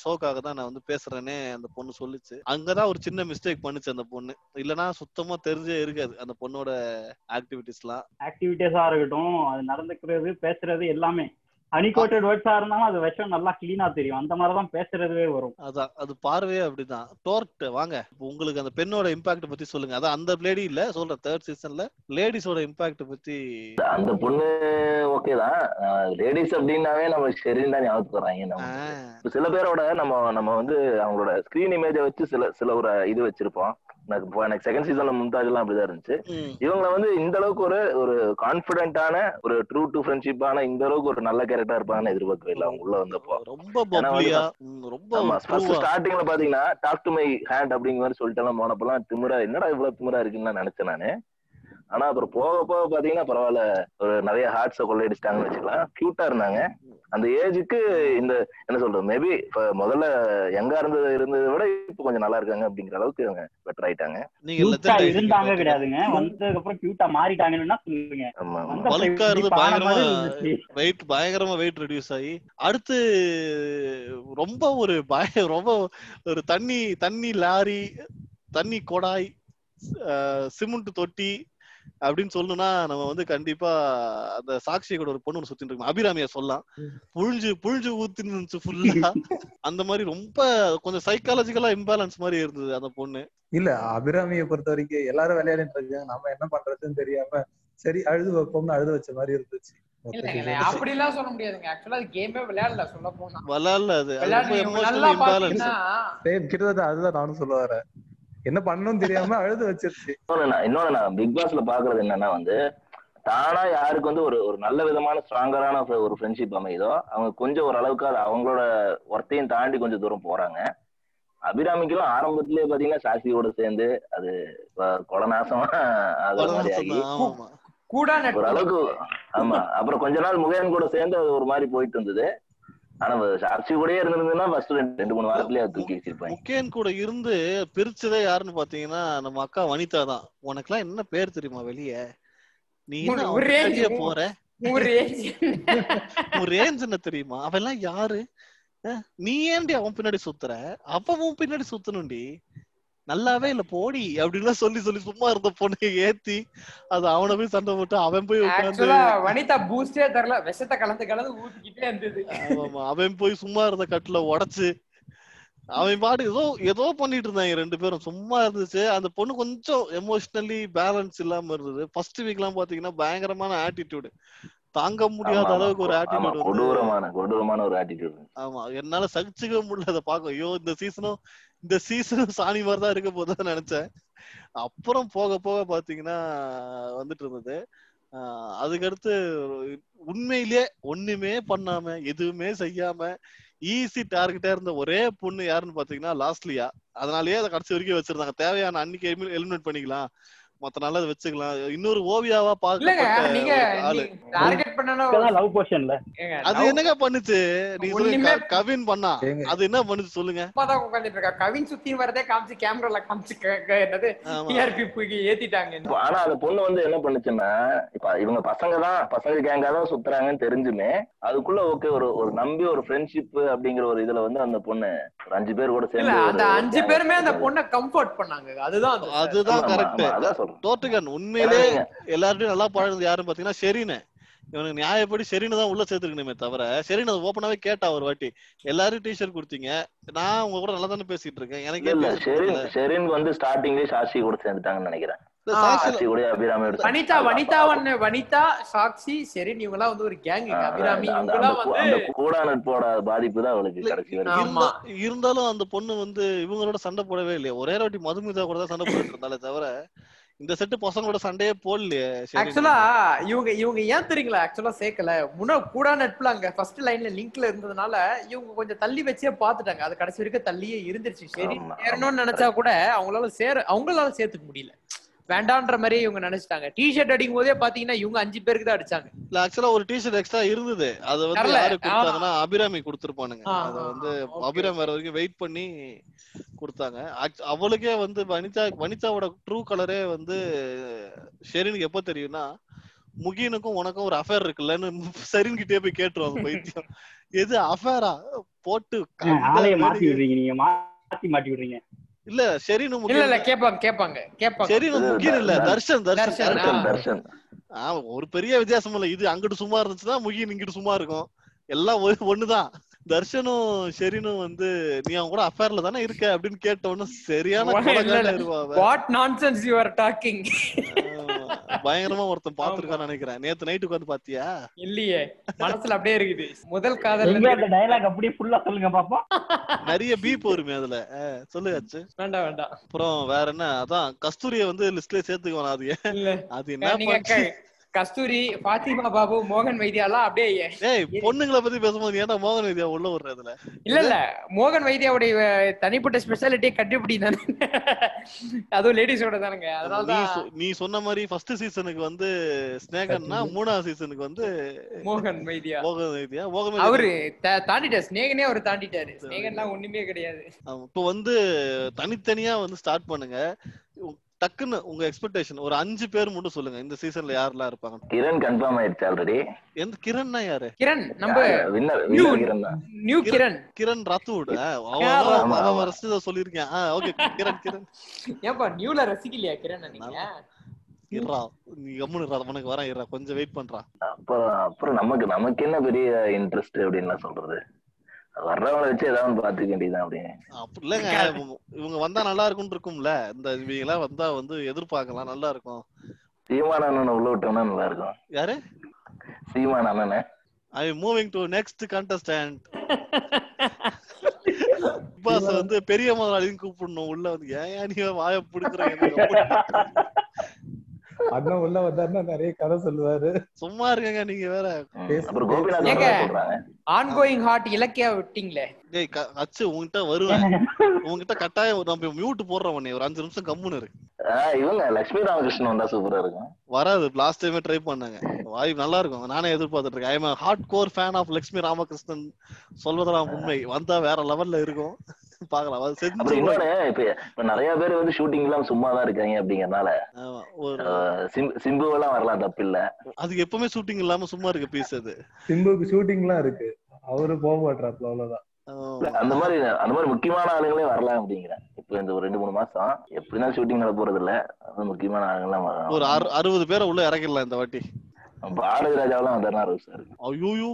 ஷோக்காக தான் நான் வந்து பேசுறேனே அந்த பொண்ணு சொல்லிச்சு. அங்கதான் ஒரு சின்ன மிஸ்டேக் பண்ணுச்சு அந்த பொண்ணு. இல்லனா சுத்தமா தெரிஞ்சே இருக்காது அந்த பொண்ணோட ஆக்டிவிட்டிஸ்லாம் ஆக்டிவிட்டிஸா இருக்கட்டும் அது நடந்துக்கிறது பேசுறது எல்லாமே. அனிகோட்டட் வேர்ட்ஸா இருந்தாலும் அது விஷம் நல்லா கிளீனா தெரியும். அந்த மாதிரிதான் பேசுறதுவே வரும். அதான் அது பார்வையே அப்படிதான். டோர்ட் வாங்க. இப்ப உங்களுக்கு அந்த பெண்ணோட இம்பாக்ட் பத்தி சொல்லுங்க. அதான் அந்த லேடி இல்ல சொல்ற தேர்ட் சீசன்ல லேடிஸோட இம்பாக்ட் பத்தி. அந்த பொண்ணு ஓகே தான். லேடிஸ் அப்படின்னாவே நம்ம சரின்னு தான் ஞாபகத்துக்கு இப்ப சில பேரோட நம்ம நம்ம வந்து அவங்களோட ஸ்கிரீன் இமேஜை வச்சு சில சில ஒரு இது வச்சிருப்போம். எனக்கு எனக்கு செகண்ட் சீசன்ல மும்தாஜ் எல்லாம் அப்படிதான் இருந்துச்சு. இவங்கள வந்து இந்த அளவுக்கு ஒரு ஒரு கான்பிடென்ட்டான ஒரு ட்ரூ டு ஃப்ரெண்ட்ஷிப்பான இந்த அளவுக்கு ஒரு நல்ல கேரக்டா இருப்பாங்கன்னு எதிர்பார்க்கவே இல்லை அவங்க உள்ள வந்தப்போ. ரொம்ப ரொம்ப. ஸ்டார்டிங்ல பாத்தீங்கன்னா டாக் டு மை ஹேண்ட் அப்படிங்கிற மாதிரி சொல்லிட்டு எல்லாம் போனப்பெல்லாம் திமிரா என்னடா இவ்வளவு திமிரா இருக்குன்னு நான் நினைச்சேன் நானு. ஆனா அப்புறம் போக போக பாத்தீங்கன்னா பரவாயில்ல. ஒரு நிறைய ஹார்ட்ஸ கொள்ளையடிச்சிட்டாங்கன்னு வச்சுக்கலாம். கியூட்டா இருந்தாங்க. அந்த ஏஜுக்கு இந்த என்ன சொல்றது மேபி முதல்ல எங்கா இருந்தது இருந்ததை விட இப்ப கொஞ்சம் நல்லா இருக்காங்க அப்படிங்கிற அளவுக்கு அவங்க பெட்டர் ஆயிட்டாங்க. நீங்க இருந்தாங்க. கிடையாதுங்க. வந்ததுக்கு அப்புறம் கியூட்டா மாறிட்டாங்கன்னா சொல்லுங்க ஆமா பல்கா இருந்து பயங்கரமா. வெயிட் பயங்கரமா வெயிட் ரெடியூஸ் ஆகி அடுத்து ரொம்ப ஒரு பய ரொம்ப ஒரு தண்ணி தண்ணி லாரி தண்ணி கொடாய் சிமெண்ட் தொட்டி அப்படின்னு சொல்லணும்னா நம்ம வந்து கண்டிப்பா அந்த சாட்சி கூட ஒரு பொண்ணு சுத்திட்டு இருக்கோம் அபிராமிய சொல்லலாம். புழிஞ்சு புழிஞ்சு ஊத்தின்னு இருந்துச்சு ஃபுல்லா அந்த மாதிரி ரொம்ப கொஞ்சம் சைக்காலஜிக்கலா இம்பேலன்ஸ் மாதிரி இருந்தது அந்த பொண்ணு. இல்ல அபிராமியை பொறுத்த வரைக்கும் எல்லாரும் விளையாடிட்டு இருக்காங்க. நம்ம என்ன பண்றதுன்னு தெரியாம சரி அழுது வைப்போம்னு அழுது வச்ச மாதிரி இருந்துச்சு. அப்படி எல்லாம் சொல்ல முடியாதுங்க. ஆக்சுவலா அது கேமே விளையாடல சொல்ல போனா. விளாட்ல அது. கிட்டத்தட்ட அதுதான் நானும் சொல்ல வரேன். என்ன பண்ணணும்னு தெரியாம அழுது வச்சிருச்சு. இன்னொன்னு நான் பிக் பாஸ்ல பாக்குறது என்னன்னா வந்து தானா யாருக்கு வந்து ஒரு ஒரு நல்ல விதமான ஸ்ட்ராங்கரான ஒரு ஃப்ரெண்ட்ஷிப் அமையுதோ அவங்க கொஞ்சம் ஓரளவுக்கு அது அவங்களோட ஒர்த்தையும் தாண்டி கொஞ்சம் தூரம் போறாங்க. அபிராமிக்கெல்லாம் ஆரம்பத்திலேயே பாத்தீங்கன்னா சாசியோட சேர்ந்து அது கொலநாசமா ஆகுற மாதிரி ஆகி. அளவுக்கு ஆமா. அப்புறம் கொஞ்ச நாள் முகையன் கூட சேர்ந்து அது ஒரு மாதிரி போயிட்டு இருந்தது. ஆனா சாட்சி கூடயே இருந்திருந்ததுன்னா ஃபர்ஸ்ட் ரெண்டு ரெண்டு மூணு வாரத்திலேயே தூக்கி வச்சிருப்பாங்க. முகேன் கூட இருந்து பிரிச்சதே யாருன்னு பாத்தீங்கன்னா நம்ம அக்கா வனிதா தான். உனக்கெல்லாம் என்ன பேர் தெரியுமா வெளிய? நீ என்ன போற? ரேஞ்ச் <laughs> என்ன? தெரியுமா? அவன் எல்லாம் யாரு நீ ஏன்டி அவன் பின்னாடி சுத்துற? உன் பின்னாடி சுத்தணும்டி. நல்லாவே இல்ல போடி அப்படின்லாம் சொல்லி சொல்லி சும்மா இருந்த பொண்ணை ஏத்தி அது அவனை போய் சண்டை போட்டு அவன் போய் உட்காந்து ஆக்சுவலா வனிதா பூஸ்டே தரல விஷத்தை கலந்து கலந்து ஊத்திக்கிட்டே இருந்தது. ஆமாமா அவன் போய் சும்மா இருந்த கட்டுல உடைச்சு அவன் பாட்டு ஏதோ ஏதோ பண்ணிட்டு இருந்தாங்க ரெண்டு பேரும். சும்மா இருந்துச்சு. அந்த பொண்ணு கொஞ்சம் எமோஷனலி பேலன்ஸ் இல்லாம இருந்தது. ஃபர்ஸ்ட் வீக் எல்லாம் பாத்தீங்கன்னா பயங்கரமான ஆட்டிடியூடு தாங்க முடியாத ஆமா, அளவுக்கு ஒரு ஆமா, ஆட்டிடியூட் கொடூரமான கொடூரமான ஒரு ஆட்டிடியூட் ஆமா என்னால சகிச்சுக்க முடியல அதை பார்க்க. ஐயோ இந்த சீசனும் இந்த சீசன் சாணி மாதிரி தான் இருக்க போதுன்னு நினைச்சேன். அப்புறம் போக போக பாத்தீங்கன்னா வந்துட்டு இருந்தது. ஆஹ் அதுக்கடுத்து உண்மையிலேயே ஒண்ணுமே பண்ணாம எதுவுமே செய்யாம ஈஸி டார்கெட்டா இருந்த ஒரே பொண்ணு யாருன்னு பாத்தீங்கன்னா லாஸ்ட்லியா அதனாலயே அதை கடைசி வரைக்கும் வச்சிருந்தாங்க. தேவையான அன்னைக்கு எலிமினேட் பண்ணிக்கலாம். மத்த நாள் அதை வச்சுக்கலாம். இன்னொரு ஓவியாவா பார்க்கப்பட்ட நீங்க டார்கெட் பண்ணனா லவ் அது என்னங்க பண்ணுச்சு? நீ கவின் பண்ணா. அது என்ன பண்ணுச்சு சொல்லுங்க. சும்மா தான் உட்கார்ந்துட்டு இருக்கா கவின் சுத்தி வரதே காமிச்சு கேமரால காமிச்சு என்னது. டிஆர்பி ஏத்திட்டாங்க ஆனா அந்த பொண்ணு வந்து என்ன பண்ணுச்சுன்னா இப்ப இவங்க பசங்க தான் பசங்க கேங்கா தான் சுத்துறாங்கன்னு தெரிஞ்சுமே அதுக்குள்ள ஓகே ஒரு ஒரு நம்பி ஒரு ஃப்ரெண்ட்ஷிப் அப்படிங்கிற ஒரு இதுல வந்து அந்த பொண்ணு ஒரு அஞ்சு பேர் கூட இல்ல சேர்ந்து அந்த அஞ்சு பேருமே அந்த. பொண்ணை கம்ஃபர்ட் பண்ணாங்க. அதுதான் அதுதான் கரெக்ட் அதான் தோட்டுகன் உண்மையிலே எல்லார்ட்டையும் நல்லா பழகுது யாருன்னு பாத்தீங்கன்னா ஷெரீனு. இவனுக்கு நியாயப்படி ஷெரீனு தான் உள்ள சேர்த்துக்கணுமே தவிர ஷெரீன் அதை ஓப்பனாவே கேட்டா ஒரு வாட்டி. எல்லாரும் டிஷர்ட் கொடுத்தீங்க. நான் உங்க கூட நல்லா தானே பேசிட்டு இருக்கேன். எனக்கே. ஷெரின் வந்து ஸ்டார்டிங்லேயே சாஷி கூட சேர்ந்துட்டாங்கன்னு நினைக்கிறேன். வனிதா வனிதா வனிதா சாக்ஷி சரின்னு இவங்க எல்லாம் வந்து ஒரு கேங் அபிராமி அந்த- இவங்க எல்லாம் அந்த- வந்து அந்த கூடா நட்போட பாதிப்பு தான் அவளுக்கு இருந்தாலும் அந்த பொண்ணு வந்து இவங்களோட சண்டை போடவே இல்லையா. ஒரே வாட்டி மதுமிதா கூட தான் சண்டை போட்டுட்டு இருந்தாலே தவிர இந்த செட்டு பசங்களோட சண்டையே போடலையே. ஆக்சுவலா இவங்க இவங்க ஏன் தெரியுங்களா? ஆக்சுவலா சேர்க்கல. முன்ன கூடா நட்புல அங்க ஃபர்ஸ்ட் லைன்ல லிங்க்ல இருந்ததுனால இவங்க கொஞ்சம் தள்ளி வச்சே பாத்துட்டாங்க அது கடைசி வரைக்கும் தள்ளியே இருந்துருச்சு. சரி சேரணும்னு நினைச்சா கூட அவங்களால சேர அவங்களால சேர்த்துக்க முடியல. வேண்டான்ற மாதிரி இவங்க நினைச்சிட்டாங்க. டிஷர்ட் அடிக்கும் போதே பாத்தீங்கன்னா இவங்க அஞ்சு பேருக்கு தான் அடிச்சாங்க. இல்ல ஆக்சுவலா ஒரு டிஷர்ட் எக்ஸ்ட்ரா இருந்தது. அது வந்து. யாரு கொடுத்தாங்கன்னா அபிராமி கொடுத்திருப்பானுங்க. அத வந்து. அபிராமி வர வரைக்கும் வெயிட் பண்ணி கொடுத்தாங்க. அவளுக்கே வந்து வனிதா வனிதாவோட ட்ரூ கலரே வந்து ஷெரினுக்கு எப்ப தெரியும்னா முகினுக்கும் உனக்கும் ஒரு அஃபேர் இருக்குல்லன்னு <laughs> சரின் கிட்டே போய் கேட்டுருவாங்க பைத்தியம். <laughs> எது அஃபேரா போட்டு மாத்தி வெடி- விடுறீங்க நீங்க மாத்தி மாட்டி விடுறீங்க. இல்ல ஷெரினு இல்ல இல்ல கேப்பாங்க கேப்பாங்க கேப்பாங்க. ஷெரினு இது முகின் இல்ல தர்ஷன். தர்ஷன் தர்ஷன். ஆமா ஒரு பெரிய வித்தியாசம் இல்ல. இது அங்கிட்டு சும்மா இருந்துச்சுன்னா முகின் இங்கிட்டு சும்மா இருக்கும். எல்லாம் ஒரு ஒண்ணுதான். தர்ஷனும் ஷெரினும் வந்து நீ அவன் கூட அஃபேர்ல தானே இருக்க? அப்படின்னு கேட்ட உடனே சரியான. What nonsense you are talking. பயங்கரமா ஒருத்தன் பாத்துருக்கான்னு நினைக்கிறேன். நேத்து நைட்டுக்கு வந்து பாத்தியா இல்லையே. மனசுல அப்படியே இருக்குது. முதல் காதல் அந்த டயலாக் அப்படியே ஃபுல்லா சொல்லுங்க பாப்போம். நிறைய பீப் வருமே அதுல. அஹ், சொல்லு அச்சு. வேண்டாம் வேண்டாம். அப்புறம் வேற என்ன? அதான் கஸ்தூரிய வந்து லிஸ்ட்லயே சேர்த்துக்குவான் அது அது என்ன? கஸ்தூரி பாத்திமா பாபு மோகன் வைத்தியாலாம் அப்படியே ஏய் பொண்ணுங்களை பத்தி பேசும்போது ஏன்டா மோகன் வித்யா உள்ள விடுறதுல இல்ல இல்ல. மோகன் வைத்தியாவுடைய தனிப்பட்ட ஸ்பெஷாலிட்டி கண்டுபிடி தானே. அதுவும் லேடிஸோட தானுங்க. சொ- நீ சொன்ன மாதிரி ஃபர்ஸ்ட் சீசனுக்கு வந்து ஸ்னேகன்னா மூணாவது சீசனுக்கு வந்து மோகன் வைத்தியா. மோகன் வித்யா மோகன் அவரு தாண்டிட்டார். ஸ்னேகனே அவர் தாண்டிட்டாரு. ஸ்னேகன்லாம் ஒண்ணுமே கிடையாது. இப்போ வந்து தனித்தனியா வந்து ஸ்டார்ட் பண்ணுங்க. டக்குன்னு உங்க எக்ஸ்பெக்டேஷன் ஒரு அஞ்சு பேர் மட்டும் சொல்லுங்க. இந்த சீசன்ல யாரெல்லாம் இருப்பாங்க கிரண் கன்ஃபார்ம் ஆயிடுச்சு ஆல்ரெடி எந்த கிரண்னா யாரு? கிரண் நம்ம வின்னர் கிரண் தான். நியூ கிரண். கிரண் ராத்தூட். ஆமா, அவன். அவன் ரசிச்சத சொல்லியிருக்கேன். ஓகே கிரண் கிரண். ஏன்பா நியூல ரசிக்கலையா கிரண் நீங்க இருறா நீ கம்முனு இருடா, உனக்கு வரேன் இருடா. கொஞ்சம் வெயிட் பண்றான் அப்புறம் அப்புறம் நமக்கு நமக்கு என்ன பெரிய இன்ட்ரெஸ்ட் அப்படின்னு சொல்றது? வர்றவங்களை வச்சு ஏதாவது பாத்துக்க வேண்டியதுதான் அப்படின்னு அப்படி இல்லங்க இவங்க- வந்தா நல்லா இருக்கும்னு இருக்கும்ல. இந்த இவங்க எல்லாம் வந்தா வந்து எதிர்பார்க்கலாம் நல்லா இருக்கும். சீமான அண்ணனை உள்ள விட்டோம்னா நல்லா இருக்கும். யாரு? சீமான அண்ணனை. I moving to next contestant boss வந்து பெரிய முதலாளியும் கூப்பிடணும். உள்ள வந்து ஏன் நீ வாய புடுக்குற அண்ணன் உள்ள வந்தாருன்னா நிறைய கதை சொல்லுவாரு. சும்மா இருக்கங்க நீங்க வேற. சொல்றாங்க. ஆன்கோயிங் ஹார்ட் இலக்கியா விட்டீங்களே. டேய் அச்சு உன்கிட்ட வருவேன். உன்கிட்ட கட்டாயம் நம்ம மியூட் போடுறோம் உன்னை. ஒரு அஞ்சு நிமிஷம் கம்முன்னு இருக்கு இவங்க லட்சுமி ராமகிருஷ்ணன் வந்தா சூப்பரா இருக்கும். வராது லாஸ்ட் டைமே ட்ரை பண்ணாங்க. வாய் நல்லா இருக்கும். நானே எதிர்பார்த்துட்டு இருக்கேன். I am hard core fan of Lakshmi Ramakrishnan. சொல்வதெல்லாம் உண்மை. வந்தா வேற லெவல்ல இருக்கும். பார்க்கலாம் அது செஞ்சு இப்ப நிறைய பேர் வந்து ஷூட்டிங் எல்லாம் சும்மா தான் இருக்காங்க சிம்- சிம்பு எல்லாம் வரலாம் தப்பு இல்ல. அதுக்கு எப்பவுமே ஷூட்டிங் இல்லாம சும்மா இருக்க பீஸ் அது. சிம்புக்கு ஷூட்டிங்லாம் இருக்கு. அவரு போக மாட்டாப்ல அவ்வளவுதான். அந்த மாதிரி அந்த மாதிரி முக்கியமான ஆளுங்களே வரலாம் அப்படிங்கிறேன். இப்ப இந்த ஒரு ரெண்டு மூணு மாசம் எப்படின்னா ஷூட்டிங் நட போறது இல்ல முக்கியமான ஆளுங்கெல்லாம் வரலாம் ஒரு அறு- அறுபது பேரை உள்ள இறக்கிடலாம் இந்த வாட்டி. பாரதி ராஜாவெல்லாம் வந்தாருன்னா ரோஸ் இருக்கு. ஐயோயோ.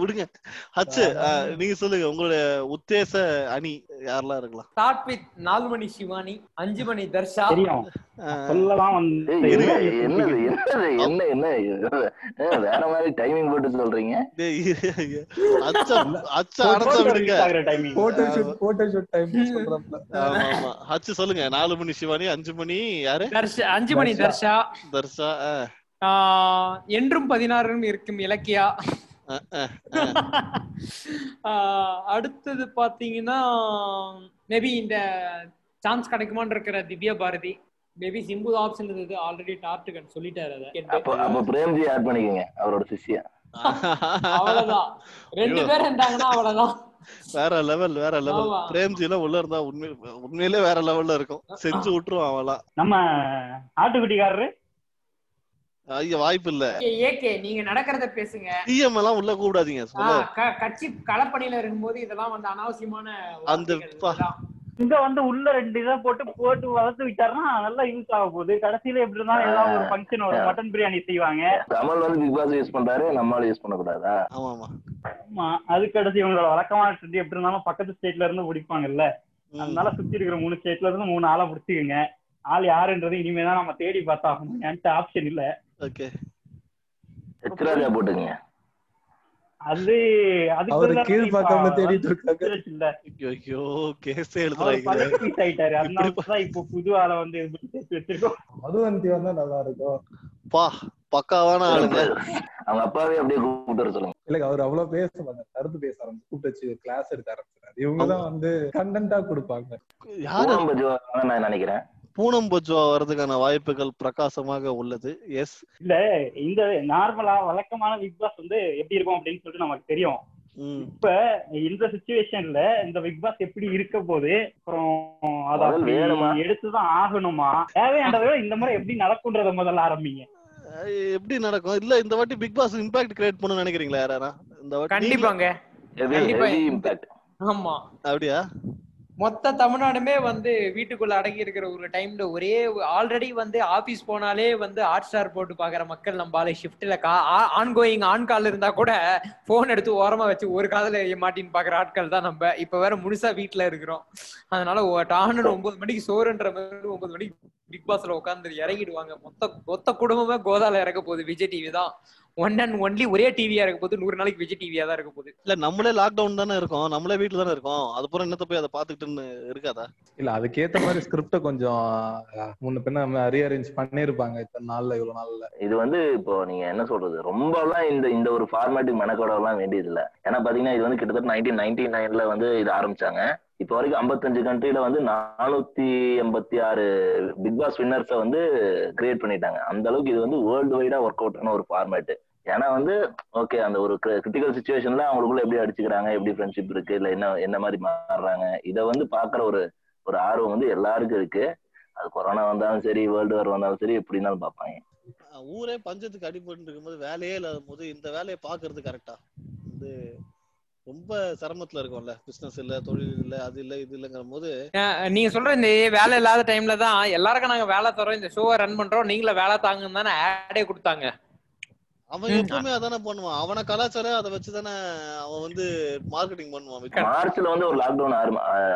விடுங்க. அச்சு ஆஹ், நீங்க சொல்லுங்க உங்களுடைய உத்தேச அணி யாரெல்லாம் இருக்கலாம்? ஸ்டார்ட் வித் நாலு மணி சிவானி அஞ்சு மணி தர்ஷா சொல்லலாம் வந்து. ஏய், என்ன என்னது என்னது என்ன என்ன வேற மாதிரி டைமிங் போட்டு சொல்றீங்க? டேய், அச்சா <laughs> அச்சா அடைச்சா விடுங்க timing photo shoot photo shoot time சொல்றாப்ல. ஆமா ஆமா. அச்சு சொல்லுங்க நாலு மணி சிவானி அஞ்சு மணி யாரு? தர்ஷா அஞ்சு மணி தர்ஷா. தர்ஷா என்றும் பதினாறுன்னு இருக்கும் இலக்கியா. அடுத்தது பாத்தீங்கன்னா மேபி இந்த சான்ஸ் கிடைக்குமான்னு இருக்கிற திவ்யா பாரதி. மேபி சிம்பு ஆப்ஷன் இருந்தது ஆல்ரெடி டார்ட்டு சொல்லிட்டாரு அப்ப அதை பிரேம்ஜி ஆட் பண்ணிக்கோங்க அவரோட சிஷ்யா. அவ்வளவுதான். ரெண்டு பேர் இருந்தாங்கன்னா அவ்வளவுதான். வேற லெவல் வேற லெவல். பிரேம்ஜி எல்லாம் உள்ள இருந்தா உண்மை உண்மையிலே வேற லெவல்ல இருக்கும். செஞ்சு விட்டுருவான் அவெல்லாம் நம்ம ஆட்டுக்குட்டிக்காரரு ஐயா வாய்ப்பு இல்ல. ஏகே நீங்க நடக்கிறத பேசுங்க. டிஎம் எல்லாம் உள்ள கூடாதீங்க சொல்ல. ஆஹ் க- கட்சி களப்பணியில இருக்கும்போது இதெல்லாம் வந்து அனாவசியமான அந்த. இங்க வந்து உள்ள ரெண்டு இதை போட்டு போட்டு வளர்த்து விட்டாருன்னா நல்லா யூஸ் ஆக போகுது. கடைசியில எப்படி இருந்தாலும் ஏதாவது ஒரு ஃபங்க்ஷன் ஒரு மட்டன் பிரியாணி செய்வாங்க. கமல் வந்து பிக் பாஸ் யூஸ் பண்றாரு நம்மளால யூஸ் பண்ணக்கூடாதா? ஆமா ஆமா. ஆமா அதுக்கு அடுத்து இவங்களோட வழக்கமான ட்ரெண்ட் எப்படி இருந்தாலும் பக்கத்து ஸ்டேட்ல இருந்து பிடிப்பாங்கல்ல. அதனால சுத்தி இருக்கிற மூணு ஸ்டேட்ல இருந்து மூணு ஆளா பிடிச்சிக்கங்க. ஆள் யாருன்றது இனிமேதான் நம்ம தேடி பார்த்தாகணும். என்கிட்ட ஆப்ஷன் இல்ல. ஓகே. ஹெச் ராஜா போட்டுக்கங்க அது அது அவரு கீழ் பக்கம்ல தேடிட்டு இருக்காங்க. இல்ல ஐயோ ஐயோ கேஸே எழுதுறாங்க ஆயிட்டாரு. அதனாலதான் இப்போ புது ஆளை வந்து இது பண்ணி சேர்த்து வச்சிருக்கோம். மதுவந்தி வந்தா நல்லா இருக்கும் பா பக்காவான ஆளுங்க. அவங்க அப்பாவே அப்படியே கூப்பிட்டு சொல்லுங்க. இல்ல அவர் அவ்வளவு பேச மாட்டார். கருத்து பேச ஆரம்பிச்சு கூப்பிட்டு வச்சு கிளாஸ் எடுக்க ஆரம்பிச்சாரு இவங்கதான் வந்து கண்டென்ட்டா கொடுப்பாங்க. யாரு? நான் நினைக்கிறேன். பூனம் பஜ்வா வர்றதுக்கான வாய்ப்புகள் பிரகாசமாக உள்ளது. எஸ் இல்ல இந்த நார்மலா வழக்கமான பிக் பாஸ் வந்து எப்படி இருக்கும் அப்படின்னு சொல்லிட்டு நமக்கு தெரியும். இப்ப இந்த சுச்சுவேஷன்ல இந்த பிக் பாஸ் எப்படி இருக்க போது அப்புறம் அதை முதல்ல அப்படி வேணுமா? எடுத்துதான் ஆகணுமா? தேவையானதை இந்த முறை எப்படி நடக்கும்ன்றத முதல்ல ஆரம்பிங்க. எப்படி நடக்கும்? இல்ல இந்த வாட்டி பிக் பாஸ் இம்பாக்ட் கிரியேட் பண்ணணும்னு நினைக்கிறீங்களா யாரா இந்த வாட்டி கண்டிப்பாங்க. கண்டிப்பா. இம்பாக்ட் ஆமா. அப்படியா? மொத்த தமிழ்நாடுமே வந்து வீட்டுக்குள்ள அடங்கி இருக்கிற ஒரு டைம்ல ஒரே ஆல்ரெடி வந்து ஆபீஸ் போனாலே வந்து ஹாட் ஸ்டார் போட்டு பாக்குற மக்கள் நம்மளால ஷிஃப்ட்ல ஆன் கோயிங் ஆன் கால் இருந்தா கூட போன் எடுத்து ஓரமா வச்சு ஒரு காதல மாட்டின்னு பாக்குற ஆட்கள் தான் நம்ம. இப்ப வேற முழுசா வீட்டுல இருக்கிறோம். அதனால டான்னு ஒன்பது மணிக்கு சோறுன்ற மாதிரி ஒன்பது மணிக்கு பிக் பாஸ்ல உட்காந்து இறங்கிடுவாங்க. மொத்த மொத்த குடும்பமே கோதால இறக்க போகுது. விஜய் டிவி தான். ஒன் அண்ட் ஒன்லி ஒரே டிவியா இருக்க போது நூறு நாளைக்கு விஜய் டிவியா தான் இருக்க போகுது. இல்ல நம்மளே லாக்டவுன் தானே இருக்கோம். நம்மளே வீட்டுல தானே இருக்கோம். அதுக்கப்புறம் என்னத்த போய் அதை பாத்துக்கிட்டுன்னு இருக்காதா? இல்ல அதுக்கேத்த மாதிரி ஸ்கிரிப்ட கொஞ்சம் முன்ன பின்ன ரீஅரேஞ்ச் பண்ணிருப்பாங்க இத்தனை நாள்ல இவ்வளவு நாள்ல. இது வந்து இப்போ நீங்க என்ன சொல்றது? ரொம்பலாம் இந்த இந்த ஒரு ஃபார்மேட்டுக்கு மெனக்கோட எல்லாம் வேண்டியது இல்ல ஏன்னா பாத்தீங்கன்னா இது வந்து கிட்டத்தட்ட நைன்டீன் நைன்டி நைன்ல வந்து இது ஆரம்பிச்சாங்க. இப்போ வரைக்கும் ஐம்பத்தஞ்சு கண்ட்ரில வந்து நானூத்தி எண்பத்தி ஆறு பிக் பாஸ் வின்னர்ஸை வந்து கிரியேட் பண்ணிட்டாங்க. அந்த அளவுக்கு இது வந்து வேர்ல்டு வைடா ஒர்க் அவுட் ஆன ஒரு ஃபார்மேட் ஏன்னா வந்து ஓகே அந்த ஒரு கிரிட்டிக்கல் சுச்சுவேஷன்ல அவங்களுக்குள்ள எப்படி அடிச்சுக்கிறாங்க எப்படி ஃப்ரெண்ட்ஷிப் இருக்கு இல்ல என்ன என்ன மாதிரி மாறுறாங்க இதை வந்து பாக்குற ஒரு ஒரு ஆர்வம் வந்து எல்லாருக்கும் இருக்கு. அது கொரோனா வந்தாலும் சரி வேர்ல்டு வார் வந்தாலும் சரி எப்படினாலும் பார்ப்பாங்க. ஊரே பஞ்சத்துக்கு அடிபட்டு இருக்கும்போது வேலையே இல்லாத போது இந்த வேலையை பாக்குறது கரெக்டா வந்து ரொம்ப சிரமத்துல இருக்கும்ல. பிசினஸ் இல்ல தொழில் இல்ல அது இல்ல இது இல்லங்கிற போது நீங்க சொல்ற இந்த வேலை இல்லாத டைம்ல தான் எல்லாருக்கும் நாங்க வேலை தரோம் இந்த ஷோவை ரன் பண்றோம் நீங்கள வேலை தாங்கன்னு தானே ஆடே கொடுத்தாங்க. அவன். எப்பவுமே அதானே பண்ணுவான். அவன கலாச்சாரம் அதை வச்சுதானே அவன் வந்து மார்க்கெட்டிங் பண்ணுவான். மார்ச்ல வந்து ஒரு லாக்டவுன்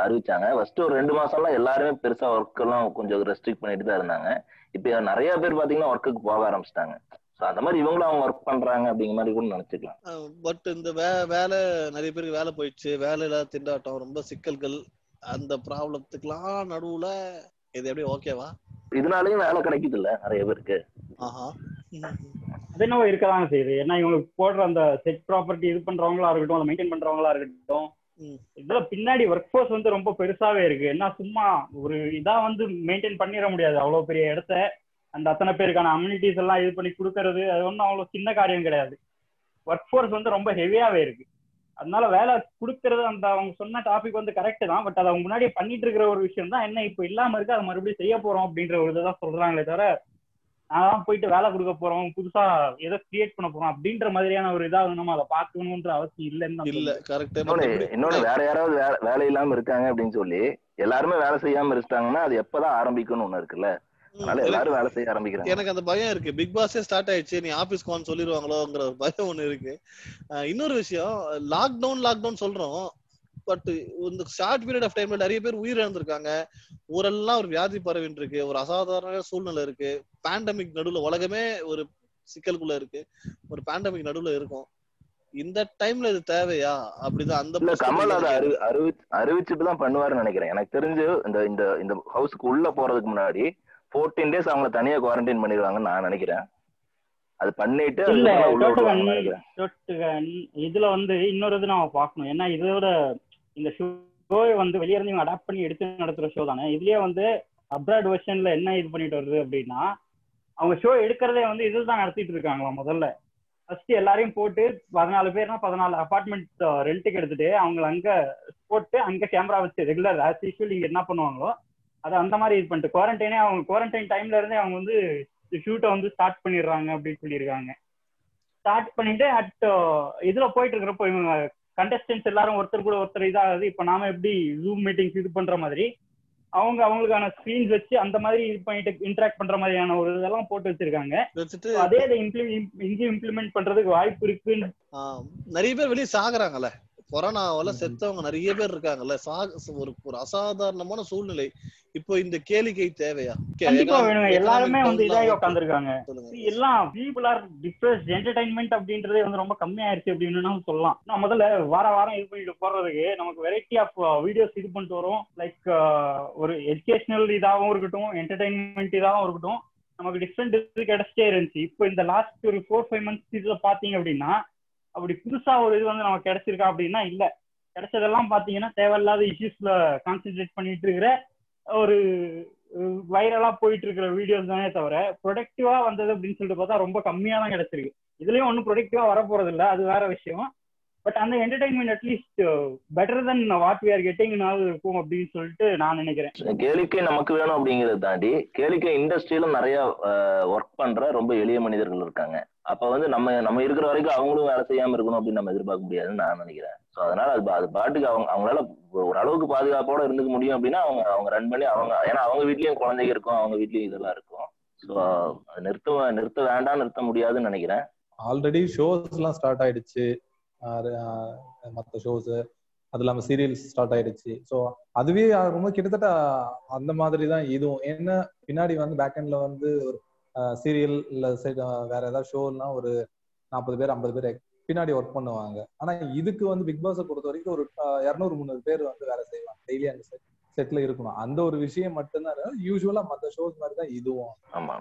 அறிவிச்சாங்க. ஃபர்ஸ்ட் ஒரு ரெண்டு மாசம்லாம் எல்லாருமே பெருசா ஒர்க் எல்லாம் கொஞ்சம் ரெஸ்ட்ரிக்ட் பண்ணிட்டு தான் இருந்தாங்க. இப்ப நிறைய பேர் பாத்தீங்கன்னா ஒர்க்குக்கு போக ஆரம்பிச்சிட்டாங்க. ஸோ அந்த மாதிரி இவங்களும் அவங்க ஒர்க் பண்றாங்க அப்படிங்கிற மாதிரி கூட நினைச்சுக்கலாம். பட் இந்த வே வேலை நிறைய பேருக்கு வேலை போயிடுச்சு. வேலை இல்லாத திண்டாட்டம் ரொம்ப சிக்கல்கள் அந்த ப்ராப்ளத்துக்குலாம் நடுவுல இது எப்படி ஓகேவா இதனாலயும் வேலை கிடைக்குது இல்ல நிறைய பேருக்கு. ஆஹா. அது என்னவோ இருக்கதாங்க செய்யுது. ஏன்னா இவங்களுக்கு போடுற அந்த செட் ப்ராப்பர்ட்டி இது பண்றவங்களா இருக்கட்டும் அதை மெயின்டைன் பண்றவங்களா இருக்கட்டும் ம். இதுல பின்னாடி ஒர்க் ஃபோர்ஸ் வந்து ரொம்ப பெருசாவே இருக்கு. என்ன சும்மா ஒரு இதா வந்து மெயின்டைன் பண்ணிட முடியாது. அவ்வளவு பெரிய இடத்த அந்த அத்தனை பேருக்கான அம்யூனிட்டிஸ் எல்லாம் இது பண்ணி கொடுக்கறது அது ஒன்றும் அவ்வளவு சின்ன காரியம் கிடையாது. ஒர்க் ஃபோர்ஸ் வந்து ரொம்ப ஹெவியாவே இருக்கு. அதனால வேலை கொடுக்கறது அந்த அவங்க சொன்ன டாபிக் வந்து கரெக்ட் தான். பட் அதை அவங்க முன்னாடியே பண்ணிட்டு இருக்கிற ஒரு விஷயம் தான். என்ன இப்போ இல்லாம இருக்கு அதை மறுபடியும் செய்ய போறோம் அப்படின்ற ஒரு இதை தான் சொல்றாங்களே தவிர நான் போயிட்டு வேலை கொடுக்க போறோம் புதுசா ஏதோ கிரியேட் பண்ண போறோம் அப்படின்ற மாதிரியான ஒரு இதா நம்ம அதை பார்க்கணுன்ற அவசியம் இல்லைன்னு இல்ல. கரெக்ட் இன்னொன்னு வேற யாராவது வேலை வேலை இல்லாம இருக்காங்க அப்படின்னு சொல்லி எல்லாருமே வேலை செய்யாம இருந்துட்டாங்கன்னா அது எப்பதான் ஆரம்பிக்கும்னு ஒண்ணு இருக்குல்ல? அதனால எல்லாரும் வேலை செய்ய ஆரம்பிக்கிறாங்க. எனக்கு அந்த பயம் இருக்கு. பிக் பாஸே ஸ்டார்ட் ஆயிடுச்சு நீ ஆபீஸ்க்கு வான்னு சொல்லிடுவாங்களோங்கிற ஒரு பயம் ஒண்ணு இருக்கு. இன்னொரு விஷயம் லாக்டவுன் லாக்டவுன் சொல்றோம். பட் இந்த ஷார்ட் பீரியட் ஆஃப் டைம்ல நிறைய பேர் உயிர் இழந்திருக்காங்க ஊரெல்லாம் ஒரு வியாதி பரவின்னு இருக்கு ஒரு அசாதாரண சூழ்நிலை இருக்கு. பேண்டமிக் நடுவுல உலகமே ஒரு சிக்கலுக்குள்ள இருக்கு. ஒரு பேண்டமிக் நடுவுல இருக்கும். இந்த டைம்ல இது தேவையா? அப்படிதான் அந்த கமல் அதை அறிவி அறிவிச்சுட்டு தான் பண்ணுவாருன்னு நினைக்கிறேன். எனக்கு தெரிஞ்சு இந்த இந்த இந்த ஹவுஸ்க்கு உள்ள போறதுக்கு முன்னாடி 14 டேஸ் அவங்கள தனியா குவாரண்டைன் பண்ணிடுவாங்கன்னு நான் நினைக்கிறேன். அது பண்ணிட்டு இல்ல இதுல வந்து இன்னொரு இது நம்ம பார்க்கணும். ஏன்னா இதோட இந்த ஷோவை வந்து வெளியே இருந்து இவங்க அடாப்ட் பண்ணி எடுத்து நடத்துற ஷோ தானே. இதுலயே வந்து அப்ராட் வெர்ஷன்ல என்ன இது பண்ணிட்டு வருது அப்படின்னா அவங்க ஷோ எடுக்கிறதே வந்து இதில் தான் நடத்திட்டு இருக்காங்களா முதல்ல. ஃபர்ஸ்ட் எல்லாரையும் போட்டு பதினாலு பேர்னா பதினாலு அபார்ட்மெண்ட் ரெண்ட்டுக்கு எடுத்துட்டு அவங்கள அங்க போட்டு அங்க கேமரா வச்சு ரெகுலர் ஆஸ் யூஸ்வல் இங்க என்ன பண்ணுவாங்களோ அதை அந்த மாதிரி இது பண்ணிட்டு குவாரண்டைனே அவங்க குவாரண்டைன் டைம்ல இருந்தே அவங்க வந்து ஷூட்டை வந்து ஸ்டார்ட் பண்ணிடுறாங்க அப்படின்னு சொல்லியிருக்காங்க. ஸ்டார்ட் பண்ணிட்டு அட் இதுல போயிட்டு இருக்கிறப்போ இவங்க கண்டஸ்டன்ஸ் எல்லாரும் ஒருத்தர் கூட ஒருத்தர் இதாகுது. இப்ப நாம எப்படி ஜூம் மீட்டிங்ஸ் இது பண்ற மாதிரி அவங்க அவங்களுக்கான ஸ்கிரீன்ஸ் வச்சு அந்த மாதிரி இது பண்ணிட்டு இன்டராக்ட் பண்ற மாதிரியான ஒரு இதெல்லாம் போட்டு வச்சிருக்காங்க. அதே இதை இம்ப்ளிமெண்ட் இங்கேயும் இம்ப்ளிமெண்ட் பண்றதுக்கு வாய்ப்பு இருக்குன்னு. நிறைய பேர் வெளியே சாகுறாங்கல்ல. கொரோனாவால செத்தவங்க நிறைய பேர் இருக்காங்கல்ல. சாக ஒரு ஒரு அசாதாரணமான சூழ்நிலை. இப்போ இந்த கேளிக்கை தேவையா? எல்லாருமே வந்து இதாகி உட்காந்துருக்காங்க. எல்லாம் பீப்புள் ஆர் டிப்ரெஸ்ட் என்டர்டைன்மெண்ட் அப்படின்றதே வந்து ரொம்ப கம்மியாயிருச்சு அப்படின்னு சொல்லலாம். நான் முதல்ல வார வாரம் இது பண்ணிட்டு போறதுக்கு நமக்கு வெரைட்டி ஆஃப் வீடியோஸ் இது பண்ணிட்டு வரோம். லைக் ஒரு எஜுகேஷனல் இதாகவும் இருக்கட்டும் என்டர்டைன்மெண்ட் இதாகவும் இருக்கட்டும் நமக்கு டிஃப்ரெண்ட் இது கிடைச்சிட்டே இருந்துச்சு. இப்போ இந்த லாஸ்ட் ஒரு ஃபோர் ஃபைவ் மந்த்ஸ் இதுல பாத்தீங்க அப்படின்னா அப்படி புதுசா ஒரு இது வந்து நமக்கு கிடைச்சிருக்கா அப்படின்னா இல்ல. கிடைச்சதெல்லாம் பாத்தீங்கன்னா தேவையில்லாத இஷ்யூஸ்ல கான்சென்ட்ரேட் பண்ணிட்டு இருக்கிற ஒரு வைரலா போயிட்டு இருக்கிற வீடியோஸ் தானே தவிர ப்ரொடக்டிவா வந்தது அப்படின்னு சொல்லிட்டு பார்த்தா ரொம்ப கம்மியா தான் கிடைச்சிருக்கு. இதுலயும் ஒன்றும் ப்ரொடக்டிவா வர போறது இல்ல அது வேற விஷயம். பட் அந்த entertainment at least better then what we are கெட்டிங்னாவது இருக்கும் அப்படின்னு சொல்லிட்டு நான் நினைக்கிறேன். கேளிக்கை நமக்கு வேணும் அப்படிங்கறத தாண்டி கேளிக்கை இண்டஸ்ட்ரியில நிறைய ஒர்க் பண்ற ரொம்ப எளிய மனிதர்கள் இருக்காங்க. அப்ப வந்து நம்ம நம்ம இருக்கிற வரைக்கும் அவங்களும் வேலை செய்யாம இருக்கணும் அப்படின்னு நம்ம எதிர்பார்க்க முடியாதுன்னு நான் நினைக்கிறேன். ஸோ அதனால அது பா- அது பாட்டுக்கு அவங்க அவங்களால ஒரு அளவுக்கு பாதுகாப்போட இருந்துக்க முடியும் அப்படின்னா அவங்க அவங்க ரன் பண்ணி அவங்க ஏன்னா அவங்க வீட்லயும் குழந்தைங்க இருக்கும் அவங்க வீட்லயும் இதெல்லாம் இருக்கும். ஸோ நிறுத்த நிறுத்த வேண்டாம் நிறுத்த முடியாதுன்னு நினைக்கிறேன். ஆல்ரெடி ஷோஸ் எல்லாம் ஸ்டார்ட் ஆயிடுச்சு. மற்ற ஷோஸ் அது இல்லாம சீரியல்ஸ் ஸ்டார்ட் ஆயிடுச்சு. ஸோ அதுவே ரொம்ப கிட்டத்தட்ட அந்த மாதிரி தான் இதுவும் என்ன பின்னாடி வந்து பேக் எண்ட்ல வந்து ஒரு சீரியல் இல்லை வேற ஏதாவது ஷோலாம் ஒரு நாற்பது பேர் ஐம்பது பேர் பின்னாடி ஒர்க் பண்ணுவாங்க. ஆனா இதுக்கு வந்து பிக் பாஸை பொறுத்த வரைக்கும் ஒரு இரநூறு முந்நூறு பேர் வந்து வேலை செய்வாங்க. டெய்லி அந்த செட் செட்ல இருக்கணும். அந்த ஒரு விஷயம் மட்டும்தான் யூஸ்வலா மற்ற ஷோஸ் மாதிரி தான் இதுவும். ஆமா